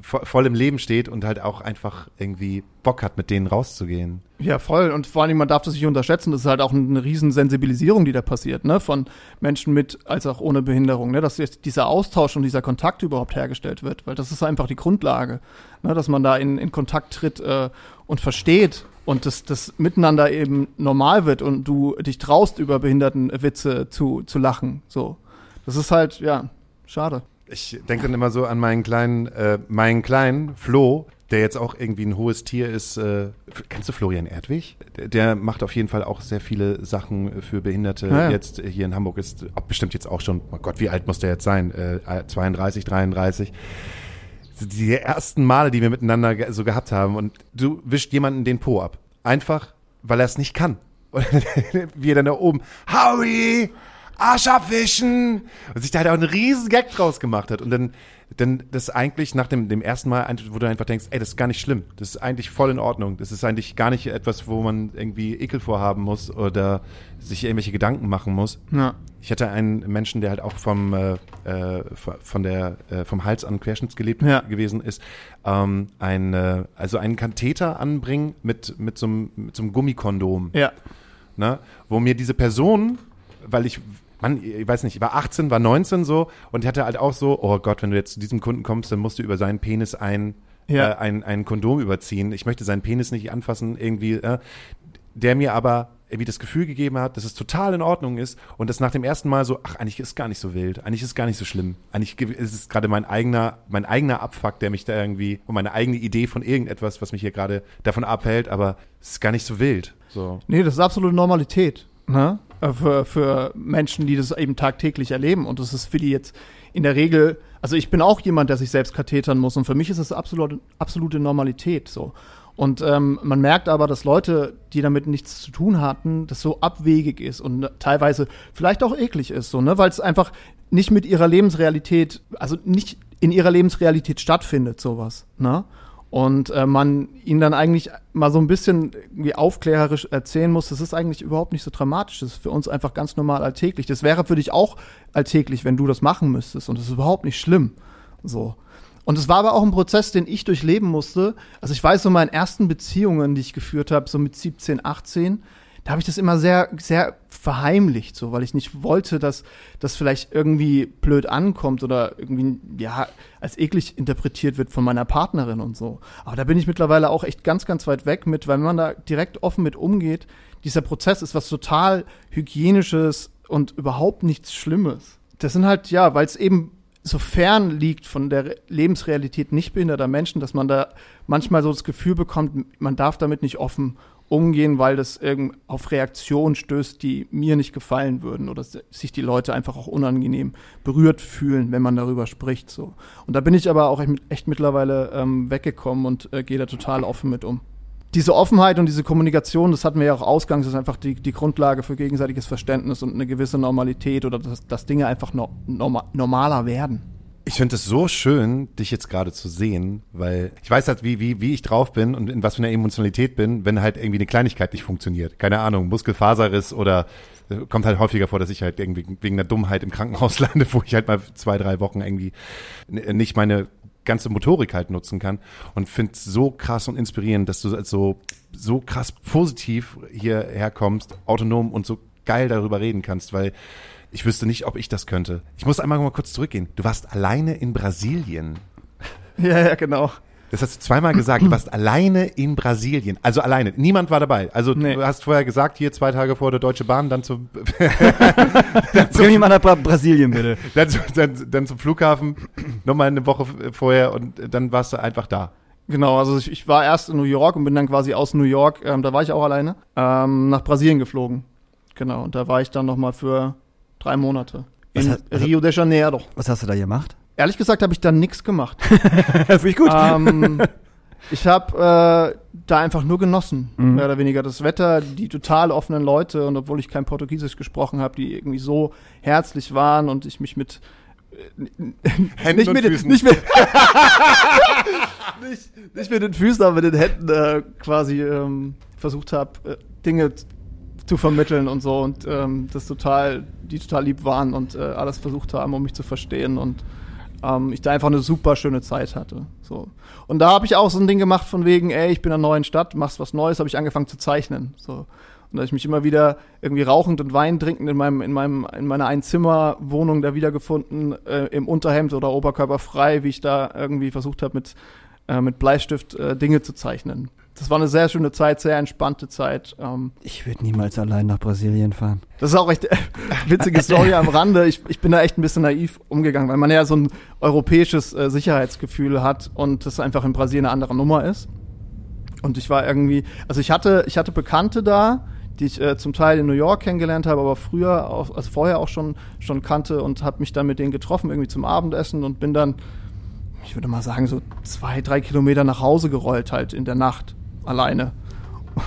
vo- voll im Leben steht und halt auch einfach irgendwie Bock hat, mit denen rauszugehen. Ja, voll. Und vor allem, man darf das nicht unterschätzen. Das ist halt auch eine riesen Sensibilisierung, die da passiert, ne? Von Menschen mit als auch ohne Behinderung, ne? Dass jetzt dieser Austausch und dieser Kontakt überhaupt hergestellt wird. Weil das ist einfach die Grundlage, ne? Dass man da in, in Kontakt tritt äh, und versteht und das, das miteinander eben normal wird und du dich traust, über Behindertenwitze zu, zu lachen. So. Das ist halt, ja, schade. Ich denke dann immer so an meinen kleinen, äh, meinen kleinen Flo, der jetzt auch irgendwie ein hohes Tier ist. Äh, kennst du Florian Erdwig? Der, der macht auf jeden Fall auch sehr viele Sachen für Behinderte. Ja. Jetzt hier in Hamburg ist bestimmt jetzt auch schon, oh Gott, wie alt muss der jetzt sein? Äh, 32, 33. Die ersten Male, die wir miteinander so gehabt haben und du wischt jemanden den Po ab. Einfach, weil er es nicht kann. Und wie er dann da oben, Howie, Arsch abwischen. Und sich da halt auch einen riesen Gag draus gemacht hat. Und dann, dann das eigentlich nach dem, dem ersten Mal, wo du einfach denkst, ey, das ist gar nicht schlimm. Das ist eigentlich voll in Ordnung. Das ist eigentlich gar nicht etwas, wo man irgendwie Ekel vorhaben muss oder sich irgendwelche Gedanken machen muss. Ja. Ich hatte einen Menschen, der halt auch vom, äh, äh, von der, äh, vom Hals an querschnittsgelebt Ja. gewesen ist, ähm, ein, äh, also einen Katheter anbringen mit, mit so einem, mit so einem Gummikondom Ja. ne? wo mir diese Person, weil ich, Mann, ich weiß nicht, ich war 18, war 19 so und ich hatte halt auch so, oh Gott, wenn du jetzt zu diesem Kunden kommst, dann musst du über seinen Penis ein, Ja. äh, ein, ein Kondom überziehen. Ich möchte seinen Penis nicht anfassen, irgendwie, äh, der mir aber irgendwie das Gefühl gegeben hat, dass es total in Ordnung ist und das nach dem ersten Mal so, ach, eigentlich ist gar nicht so wild, eigentlich ist gar nicht so schlimm. Eigentlich ge- ist es gerade mein eigener, mein eigener Abfuck, der mich da irgendwie, und meine eigene Idee von irgendetwas, was mich hier gerade davon abhält, aber es ist gar nicht so wild. So. Nee, das ist absolute Normalität. Ne? Äh, Für, für Menschen, die das eben tagtäglich erleben. Und das ist für die jetzt in der Regel, also ich bin auch jemand, der sich selbst kathetern muss. Und für mich ist es absolute, absolute Normalität so. Und ähm, man merkt aber, dass Leute, die damit nichts zu tun hatten, das so abwegig ist und teilweise vielleicht auch eklig ist, so, ne? Weil es einfach nicht mit ihrer Lebensrealität, also nicht in ihrer Lebensrealität stattfindet, sowas, ne? Und äh, man ihnen dann eigentlich mal so ein bisschen irgendwie aufklärerisch erzählen muss, das ist eigentlich überhaupt nicht so dramatisch. Das ist für uns einfach ganz normal alltäglich. Das wäre für dich auch alltäglich, wenn du das machen müsstest. Und das ist überhaupt nicht schlimm. So. Und es war aber auch ein Prozess, den ich durchleben musste. Also ich weiß so, meine ersten Beziehungen, die ich geführt habe, so mit 17, 18, da habe ich das immer sehr, sehr verheimlicht, so, weil ich nicht wollte, dass das vielleicht irgendwie blöd ankommt oder irgendwie, ja, als eklig interpretiert wird von meiner Partnerin und so. Aber da bin ich mittlerweile auch echt ganz, ganz weit weg mit, weil wenn man da direkt offen mit umgeht, dieser Prozess ist was total hygienisches und überhaupt nichts Schlimmes. Das sind halt, ja, weil es eben so fern liegt von der Lebensrealität nicht behinderter Menschen, dass man da manchmal so das Gefühl bekommt, man darf damit nicht offen umgehen, weil das irgend auf Reaktionen stößt, die mir nicht gefallen würden oder sich die Leute einfach auch unangenehm berührt fühlen, wenn man darüber spricht. So. Und da bin ich aber auch echt, echt mittlerweile ähm, weggekommen und äh, gehe da total offen mit um. Diese Offenheit und diese Kommunikation, das hatten wir ja auch ausgangs, ist einfach die, die Grundlage für gegenseitiges Verständnis und eine gewisse Normalität oder dass, dass Dinge einfach no, norma, normaler werden. Ich finde es so schön, dich jetzt gerade zu sehen, weil ich weiß halt, wie, wie, wie ich drauf bin und in was für einer Emotionalität bin, wenn halt irgendwie eine Kleinigkeit nicht funktioniert. Keine Ahnung, Muskelfaserriss oder äh, kommt halt häufiger vor, dass ich halt irgendwie wegen einer Dummheit im Krankenhaus lande, wo ich halt mal zwei, drei Wochen irgendwie nicht meine ganze Motorik halt nutzen kann und finde es so krass und inspirierend, dass du so, so krass positiv hierher kommst, autonom und so geil darüber reden kannst, weil ich wüsste nicht, ob ich das könnte. Ich muss einmal mal kurz zurückgehen. Du warst alleine in Brasilien. Ja, ja, genau. Das hast du zweimal gesagt. Du warst alleine in Brasilien. Also alleine. Niemand war dabei. Also nee. du hast vorher gesagt, hier zwei Tage vor der Deutsche Bahn, dann zum Bring mich mal nach Brasilien, bitte. Dann, dann, dann zum Flughafen, nochmal eine Woche vorher und dann warst du einfach da. Genau, also ich, ich, war erst in New York und bin dann quasi aus New York, ähm, da war ich auch alleine, ähm, nach Brasilien geflogen. Genau, und da war ich dann nochmal für drei Monate. In hat, Rio de Janeiro. Was hast du da gemacht? Ehrlich gesagt habe ich da nichts gemacht. Finde ich gut. Ähm, ich habe äh, da einfach nur genossen, mhm. mehr oder weniger das Wetter, die total offenen Leute und obwohl ich kein Portugiesisch gesprochen habe, die irgendwie so herzlich waren und ich mich mit Händen nicht, mit, Füßen. Nicht, mit, nicht, nicht mit den Füßen, aber mit den Händen äh, quasi ähm, versucht habe, äh, Dinge zu vermitteln und so und ähm, das total, die total lieb waren und äh, alles versucht haben, um mich zu verstehen und ähm, ich da einfach eine super schöne Zeit hatte. So. Und da habe ich auch so ein Ding gemacht von wegen, ey, ich bin in einer neuen Stadt, machst was Neues, habe ich angefangen zu zeichnen. So. Und da ich mich immer wieder irgendwie rauchend und Wein in meinem, in meinem, in meiner Einzimmerwohnung da wiedergefunden, äh, im Unterhemd oder oberkörperfrei, wie ich da irgendwie versucht habe, mit, äh, mit Bleistift äh, Dinge zu zeichnen das war eine sehr schöne Zeit, sehr entspannte Zeit. Ähm, ich würde niemals allein nach Brasilien fahren. Das ist auch echt witzige Story am Rande. Ich, ich bin da echt ein bisschen naiv umgegangen, weil man ja so ein europäisches äh, Sicherheitsgefühl hat und das einfach in Brasilien eine andere Nummer ist. Und ich war irgendwie, also ich hatte, ich hatte Bekannte da, die ich äh, zum Teil in New York kennengelernt habe, aber früher, auch, also vorher auch schon, schon kannte und habe mich dann mit denen getroffen, irgendwie zum Abendessen und bin dann, ich würde mal sagen, so zwei, drei Kilometer nach Hause gerollt halt in der Nacht alleine. Und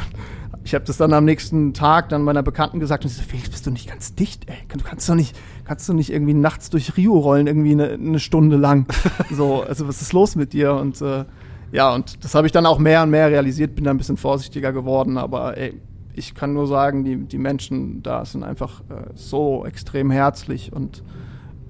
ich habe das dann am nächsten Tag dann meiner Bekannten gesagt und sie so, Felix, bist du nicht ganz dicht, ey? Du kannst doch nicht, kannst du nicht irgendwie nachts durch Rio rollen, irgendwie eine, eine Stunde lang. so, also was ist los mit dir? Und äh, ja, und das habe ich dann auch mehr und mehr realisiert, bin da ein bisschen vorsichtiger geworden, aber ey, ich kann nur sagen, die, die Menschen da sind einfach äh, so extrem herzlich und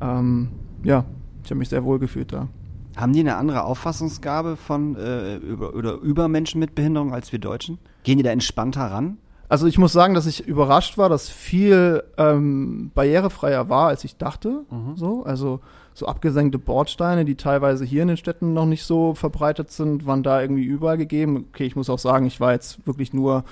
ähm, ja, ich habe mich sehr wohl gefühlt da. Haben die eine andere Auffassungsgabe von äh, über, oder über Menschen mit Behinderung als wir Deutschen? Gehen die da entspannter ran? Also ich muss sagen, dass ich überrascht war, dass viel ähm, barrierefreier war, als ich dachte. Mhm. So, also so abgesenkte Bordsteine, die teilweise hier in den Städten noch nicht so verbreitet sind, waren da irgendwie überall gegeben. Okay, ich muss auch sagen, ich war jetzt wirklich nur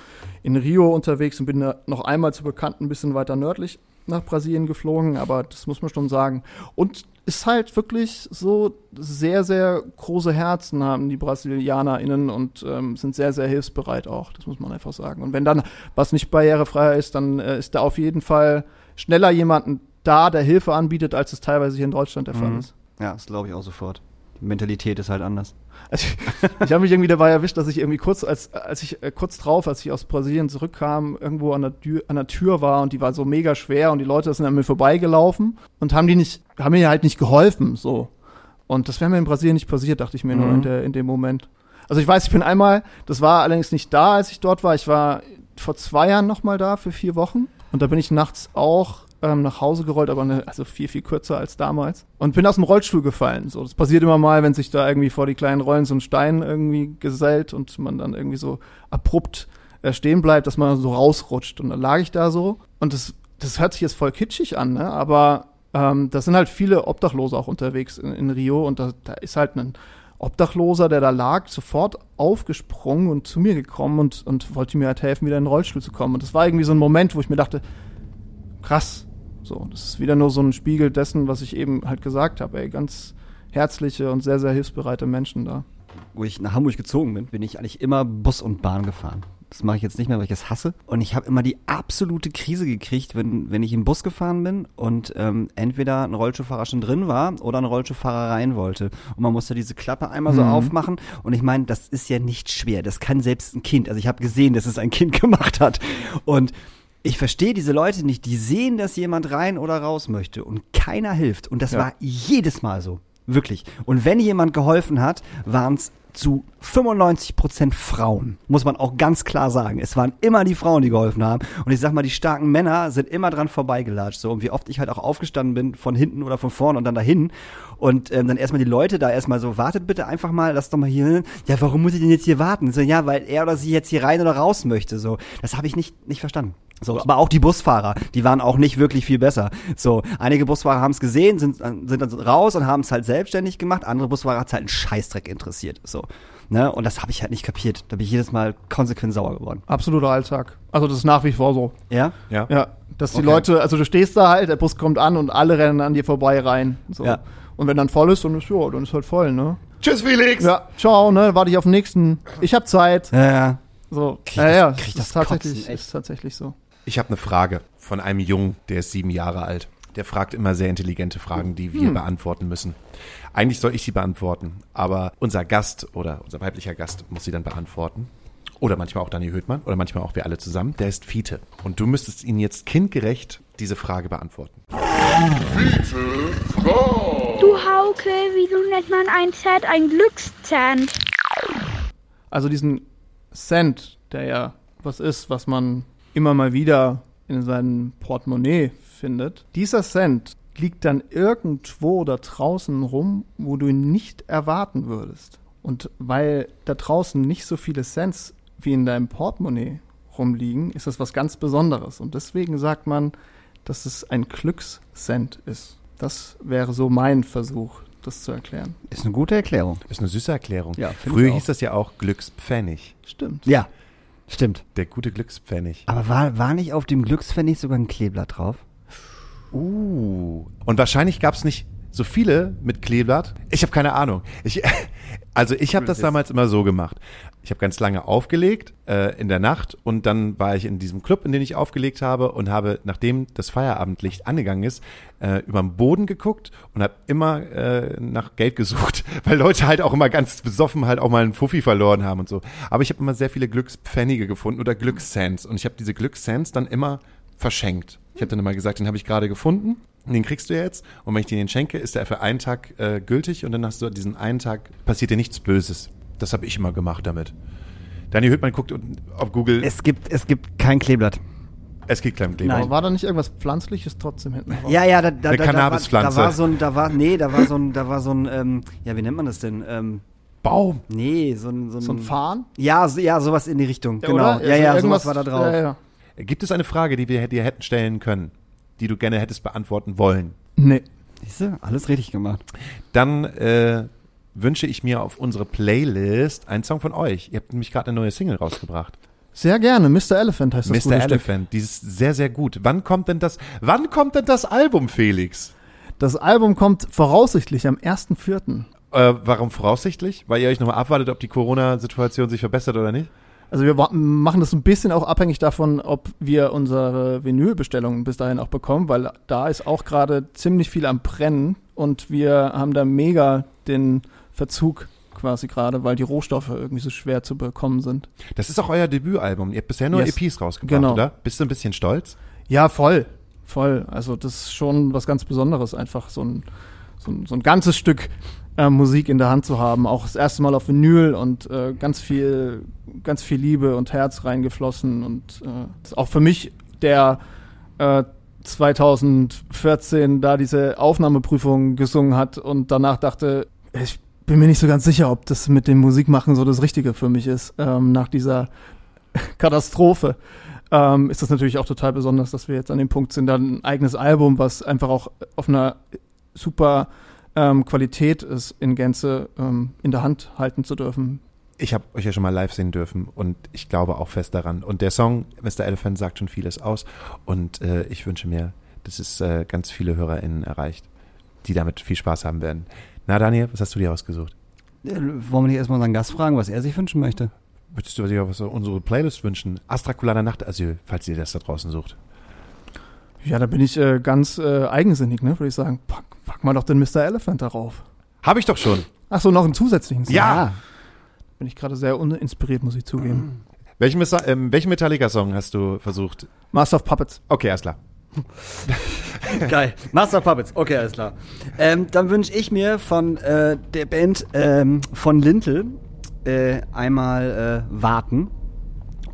in Rio unterwegs und bin noch einmal zu bekannt ein bisschen weiter nördlich nach Brasilien geflogen, aber das muss man schon sagen. Und ist halt wirklich so sehr, sehr große Herzen haben die BrasilianerInnen und ähm, sind sehr, sehr hilfsbereit auch. Das muss man einfach sagen. Und wenn dann was nicht barrierefrei ist, dann äh, ist da auf jeden Fall schneller jemanden da, der Hilfe anbietet, als es teilweise hier in Deutschland der mhm. Fall ist. Ja, das glaube ich auch sofort. Die Mentalität ist halt anders. Also ich, ich habe mich irgendwie dabei erwischt, dass ich irgendwie kurz, als, als ich äh, kurz drauf, als ich aus Brasilien zurückkam, irgendwo an der, Tür, an der Tür war und die war so mega schwer und die Leute sind an mir vorbeigelaufen und haben die nicht, haben mir halt nicht geholfen, so. Und das wäre mir in Brasilien nicht passiert, dachte ich mir mhm. nur in, der, in dem Moment. Also ich weiß, ich bin einmal, das war allerdings nicht da, als ich dort war. Ich war vor zwei Jahren nochmal da für vier Wochen. Und da bin ich nachts auch ähm, nach Hause gerollt, aber eine, also viel, viel kürzer als damals. Und bin aus dem Rollstuhl gefallen. So, das passiert immer mal, wenn sich da irgendwie vor die kleinen Rollen so ein Stein irgendwie gesellt und man dann irgendwie so abrupt äh, stehen bleibt, dass man so rausrutscht. Und dann lag ich da so und das, das hört sich jetzt voll kitschig an, ne? aber ähm, da sind halt viele Obdachlose auch unterwegs in, in Rio und da, da ist halt ein Obdachloser, der da lag, sofort aufgesprungen und zu mir gekommen und, und wollte mir halt helfen, wieder in den Rollstuhl zu kommen. Und das war irgendwie so ein Moment, wo ich mir dachte, krass, so, das ist wieder nur so ein Spiegel dessen, was ich eben halt gesagt habe, ey, ganz herzliche und sehr, sehr hilfsbereite Menschen da. Wo ich nach Hamburg gezogen bin, bin ich eigentlich immer Bus und Bahn gefahren. Das mache ich jetzt nicht mehr, weil ich es hasse. Und ich habe immer die absolute Krise gekriegt, wenn, wenn ich im Bus gefahren bin und ähm, entweder ein Rollstuhlfahrer schon drin war oder ein Rollstuhlfahrer rein wollte. Und man musste diese Klappe einmal so Mhm. aufmachen. Und ich meine, das ist ja nicht schwer. Das kann selbst ein Kind. Also ich habe gesehen, dass es ein Kind gemacht hat. Und ich verstehe diese Leute nicht. Die sehen, dass jemand rein oder raus möchte und keiner hilft. Und das Ja. war jedes Mal so. Wirklich. Und wenn jemand geholfen hat, waren es zu 95 Prozent Frauen. Muss man auch ganz klar sagen. Es waren immer die Frauen, die geholfen haben. Und ich sag mal, die starken Männer sind immer dran vorbeigelatscht. So. Und wie oft ich halt auch aufgestanden bin, von hinten oder von vorne und dann dahin. Und ähm, dann erstmal die Leute da erstmal so, wartet bitte einfach mal, lass doch mal hier hin. Ja, warum muss ich denn jetzt hier warten? So, ja, weil er oder sie jetzt hier rein oder raus möchte. So, das habe ich nicht, nicht verstanden. So, aber auch die Busfahrer, die waren auch nicht wirklich viel besser. So, einige Busfahrer haben es gesehen, sind, sind dann raus und haben es halt selbstständig gemacht. Andere Busfahrer hat halt einen Scheißdreck interessiert. So, ne? Und das habe ich halt nicht kapiert. Da bin ich jedes Mal konsequent sauer geworden. Absoluter Alltag. Also das ist nach wie vor so. Ja? Ja. Ja, dass die Okay. Leute, also du stehst da halt, der Bus kommt an und alle rennen an dir vorbei rein. So. Ja. Und wenn dann voll ist, dann ist ja, dann ist halt voll, ne? Tschüss, Felix! Ja, ciao, ne? Warte ich auf den nächsten. Ich hab Zeit. Ja, ja. So. Krieg ja, das- ja, krieg ist das tatsächlich, Kotzen, ist tatsächlich so. Ich habe eine Frage von einem Jungen, der ist sieben Jahre alt. Der fragt immer sehr intelligente Fragen, die wir beantworten müssen. Eigentlich soll ich sie beantworten, aber unser Gast oder unser weiblicher Gast muss sie dann beantworten. Oder manchmal auch Dani Höhtmann oder manchmal auch wir alle zusammen. Der ist Fiete. Und du müsstest ihn jetzt kindgerecht diese Frage beantworten. Du Hauke, wieso nennt man ein Cent ein Glückszent? Also diesen Cent, der ja was ist, was man immer mal wieder in seinem Portemonnaie findet. Dieser Cent liegt dann irgendwo da draußen rum, wo du ihn nicht erwarten würdest. Und weil da draußen nicht so viele Cents wie in deinem Portemonnaie rumliegen, ist das was ganz Besonderes. Und deswegen sagt man, dass es ein Glückscent ist. Das wäre so mein Versuch, das zu erklären. Ist eine gute Erklärung. Ist eine süße Erklärung. Ja, Früher ich auch. hieß das ja auch Glückspfennig. Stimmt. Ja, stimmt. Der gute Glückspfennig. Aber war, war nicht auf dem Glückspfennig sogar ein Kleeblatt drauf? Uh. Und wahrscheinlich gab es nicht so viele mit Kleeblatt. Ich habe keine Ahnung. Ich, also ich habe das damals immer so gemacht. Ich habe ganz lange aufgelegt äh, in der Nacht und dann war ich in diesem Club, in den ich aufgelegt habe und habe, nachdem das Feierabendlicht angegangen ist, äh, über den Boden geguckt und habe immer äh, nach Geld gesucht, weil Leute halt auch immer ganz besoffen halt auch mal einen Fuffi verloren haben und so. Aber ich habe immer sehr viele Glückspfennige gefunden oder Glückscents und ich habe diese Glückscents dann immer verschenkt. Ich habe dann immer gesagt, den habe ich gerade gefunden, den kriegst du jetzt und wenn ich dir den schenke, ist der für einen Tag äh, gültig und dann hast du diesen einen Tag, passiert dir nichts Böses. Das habe ich immer gemacht damit. Dani Hüttmann guckt und- auf Google, es, Es gibt, es gibt kein Kleeblatt. geht klein Kleber. Aber war da nicht irgendwas Pflanzliches trotzdem hinten drauf? Ja, ja, da, da, Eine da, da, war, da Cannabispflanze. war so ein, da war, nee, da war so ein, da war so ein, ähm, ja, wie nennt man das denn? Ähm, Baum. nee, so ein, so ein, So ein Farn? Ja, so, ja, sowas in die Richtung, genau. oder? Ja, ja, Also sowas war da drauf. Ja, ja. Gibt es eine Frage, die wir dir hätten stellen können, die du gerne hättest beantworten wollen? Nee. Siehste, alles richtig gemacht. Dann äh, wünsche ich mir auf unsere Playlist einen Song von euch. Ihr habt nämlich gerade eine neue Single rausgebracht. Sehr gerne. Mr. Elephant heißt das Mr. Stück. Elephant, die ist sehr, sehr gut. Wann kommt denn das, wann kommt denn das Album, Felix? Das Album kommt voraussichtlich am 1.4. Äh, warum voraussichtlich? Weil ihr euch nochmal abwartet, ob die Corona-Situation sich verbessert oder nicht? Also wir machen das ein bisschen auch abhängig davon, ob wir unsere Vinylbestellungen bis dahin auch bekommen, weil da ist auch gerade ziemlich viel am Brennen und wir haben da mega den Verzug quasi gerade, weil die Rohstoffe irgendwie so schwer zu bekommen sind. Das ist auch euer Debütalbum. Ihr habt bisher nur Yes. EPs rausgebracht, Genau. oder? Bist du ein bisschen stolz? Ja, voll. Voll. Also das ist schon was ganz Besonderes, einfach so ein, so ein, so ein ganzes Stück äh, Musik in der Hand zu haben. Auch das erste Mal auf Vinyl und äh, ganz viel, ganz viel Liebe und Herz reingeflossen. Und äh, auch für mich, der äh, 2014 da diese Aufnahmeprüfung gesungen hat und danach dachte, ich bin mir nicht so ganz sicher, ob das mit dem Musikmachen so das Richtige für mich ist, ähm, nach dieser Katastrophe. Ähm, ist das natürlich auch total besonders, dass wir jetzt an dem Punkt sind, dann ein eigenes Album, was einfach auch auf einer super ähm, Qualität ist, in Gänze ähm, in der Hand halten zu dürfen. Ich habe euch ja schon mal live sehen dürfen und ich glaube auch fest daran. Und der Song Mr. Elephant sagt schon vieles aus und äh, ich wünsche mir, dass es äh, ganz viele HörerInnen erreicht, die damit viel Spaß haben werden. Na Daniel, was hast du dir ausgesucht? Äh, Wollen wir nicht erstmal unseren Gast fragen, was er sich wünschen möchte? Würdest du dir was unsere Playlist wünschen? Astrakulada Nachtasyl, falls ihr das da draußen sucht. Ja, da bin ich äh, ganz äh, eigensinnig, ne, würde ich sagen. Pack, pack mal doch den Mr. Elephant darauf. Habe ich doch schon. Ach so, noch einen zusätzlichen Song. Ja. Bin ich gerade sehr uninspiriert, muss ich zugeben. Welchen, Missa- ähm, welchen Metallica-Song hast du versucht? Master of Puppets. Okay, alles klar. Geil. Master of Puppets. Okay, alles klar. Ähm, dann wünsche ich mir von äh, der Band ähm, von Lintel äh, einmal äh, Warten.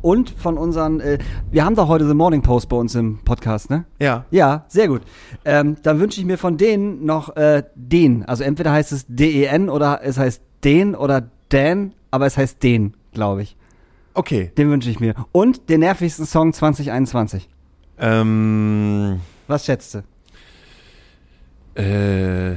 Und von unseren, äh, wir haben doch heute The Morning Post bei uns im Podcast, ne? Ja. Ja, sehr gut. Ähm, dann wünsche ich mir von denen noch äh, den. Also entweder heißt es D-E-N oder es heißt den oder Dan, aber es heißt den, glaube ich. Okay. Den wünsche ich mir. Und den nervigsten Song 2021. Ähm, Was schätzt du? äh,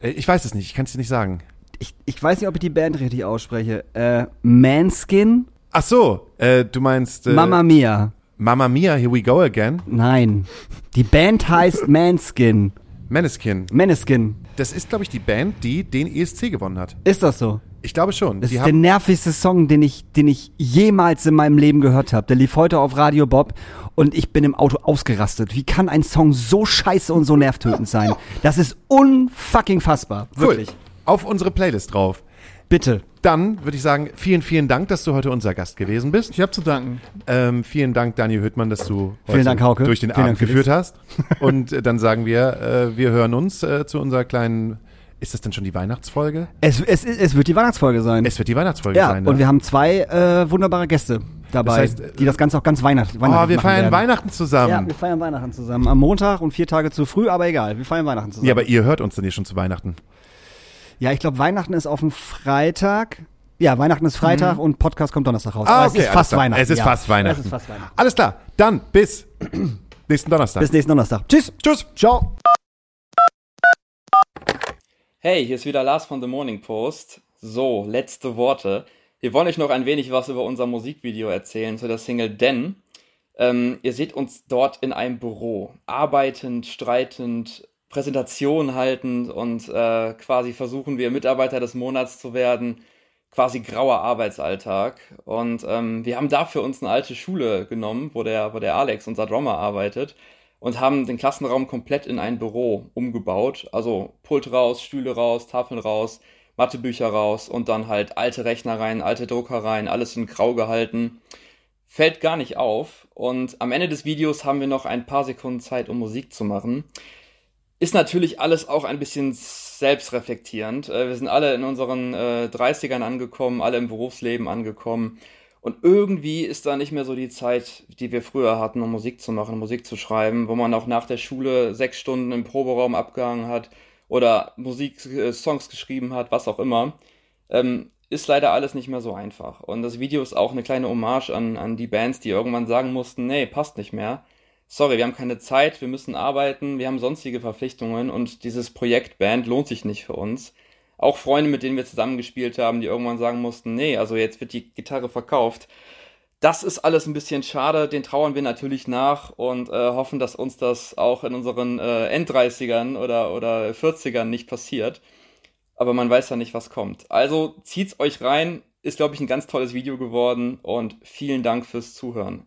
ich weiß es nicht, ich kann es dir nicht sagen. Ich, ich weiß nicht, ob ich die Band richtig ausspreche. Äh, Manskin? Ach so, äh, du meinst äh, Mamma Mia. Mamma Mia, Here We Go Again, Nein. Die Band heißt Manskin. Maneskin. Maneskin. Das ist, glaube ich, die Band, die den ESC gewonnen hat. Ist das so? Ich glaube schon. Das die ist der nervigste Song, den ich, den ich jemals in meinem Leben gehört habe. Der lief heute auf Radio Bob und ich bin im Auto ausgerastet. Wie kann ein Song so scheiße und so nervtötend sein? Das ist unfucking fassbar. cool. Wirklich. Auf unsere Playlist drauf. Bitte. Dann würde ich sagen, vielen, vielen Dank, dass du heute unser Gast gewesen bist. Ich habe zu danken. Ähm, vielen Dank, Daniel Hüttmann, dass du heute Dank, Hauke. durch den Vielen Abend Dank, geführt hast. Und äh, dann sagen wir, äh, wir hören uns äh, zu unserer kleinen. Ist das denn schon die Weihnachtsfolge? Es, es, es wird die Weihnachtsfolge sein. Es wird die Weihnachtsfolge ja, sein. ne? und wir haben zwei äh, wunderbare Gäste dabei, Das heißt, äh, die das Ganze auch ganz Weihnacht, Weihnachten oh, wir machen feiern werden. Weihnachten zusammen. Ja, wir feiern Weihnachten zusammen. Am Montag und vier Tage zu früh, aber egal. Wir feiern Weihnachten zusammen. Ja, aber ihr hört uns dann hier schon zu Weihnachten. Ja, ich glaube, Weihnachten ist auf dem Freitag. Ja, Weihnachten ist Freitag und Podcast kommt Donnerstag raus. Mhm. Ah, okay, es ist alles fast klar. Weihnachten. Es ist ja. fast Weihnachten. Es ist fast Weihnachten. Alles klar, dann bis nächsten Donnerstag. Bis nächsten Donnerstag. Tschüss. Tschüss. Ciao. Hey, hier ist wieder Lars von The Morning Post. So, letzte Worte. Wir wollen euch noch ein wenig was über unser Musikvideo erzählen zu der Single Denn. Ähm, ihr seht uns dort in einem Büro, arbeitend, streitend, Präsentationen haltend und äh, quasi versuchen wir Mitarbeiter des Monats zu werden. Quasi grauer Arbeitsalltag. Und ähm, wir haben dafür uns eine alte Schule genommen, wo der, wo der Alex, unser Drummer, arbeitet und haben den Klassenraum komplett in ein Büro umgebaut. Also Pult raus, Stühle raus, Tafeln raus, Mathebücher raus und dann halt alte Rechner rein, alte Drucker rein, alles in grau gehalten. Fällt gar nicht auf. Und am Ende des Videos haben wir noch ein paar Sekunden Zeit, um Musik zu machen. Ist natürlich alles auch ein bisschen selbstreflektierend. Äh, Wir sind alle in unseren äh, 30ern angekommen, alle im Berufsleben angekommen. Und irgendwie ist da nicht mehr so die Zeit, die wir früher hatten, um Musik zu machen, Musik zu schreiben, wo man auch nach der Schule sechs Stunden im Proberaum abgehangen hat oder Musik, äh, Songs geschrieben hat, was auch immer. Ähm, ist leider alles nicht mehr so einfach. Und das Video ist auch eine kleine Hommage an, an die Bands, die irgendwann sagen mussten, nee, passt nicht mehr. Sorry, wir haben keine Zeit, wir müssen arbeiten, wir haben sonstige Verpflichtungen und dieses Projekt Band lohnt sich nicht für uns. Auch Freunde, mit denen wir zusammengespielt haben, die irgendwann sagen mussten, nee, also jetzt wird die Gitarre verkauft. Das ist alles ein bisschen schade, den trauern wir natürlich nach und äh, hoffen, dass uns das auch in unseren äh, End-30ern oder, oder 40ern nicht passiert. Aber man weiß ja nicht, was kommt. Also zieht's euch rein, ist, glaube ich, ein ganz tolles Video geworden und vielen Dank fürs Zuhören.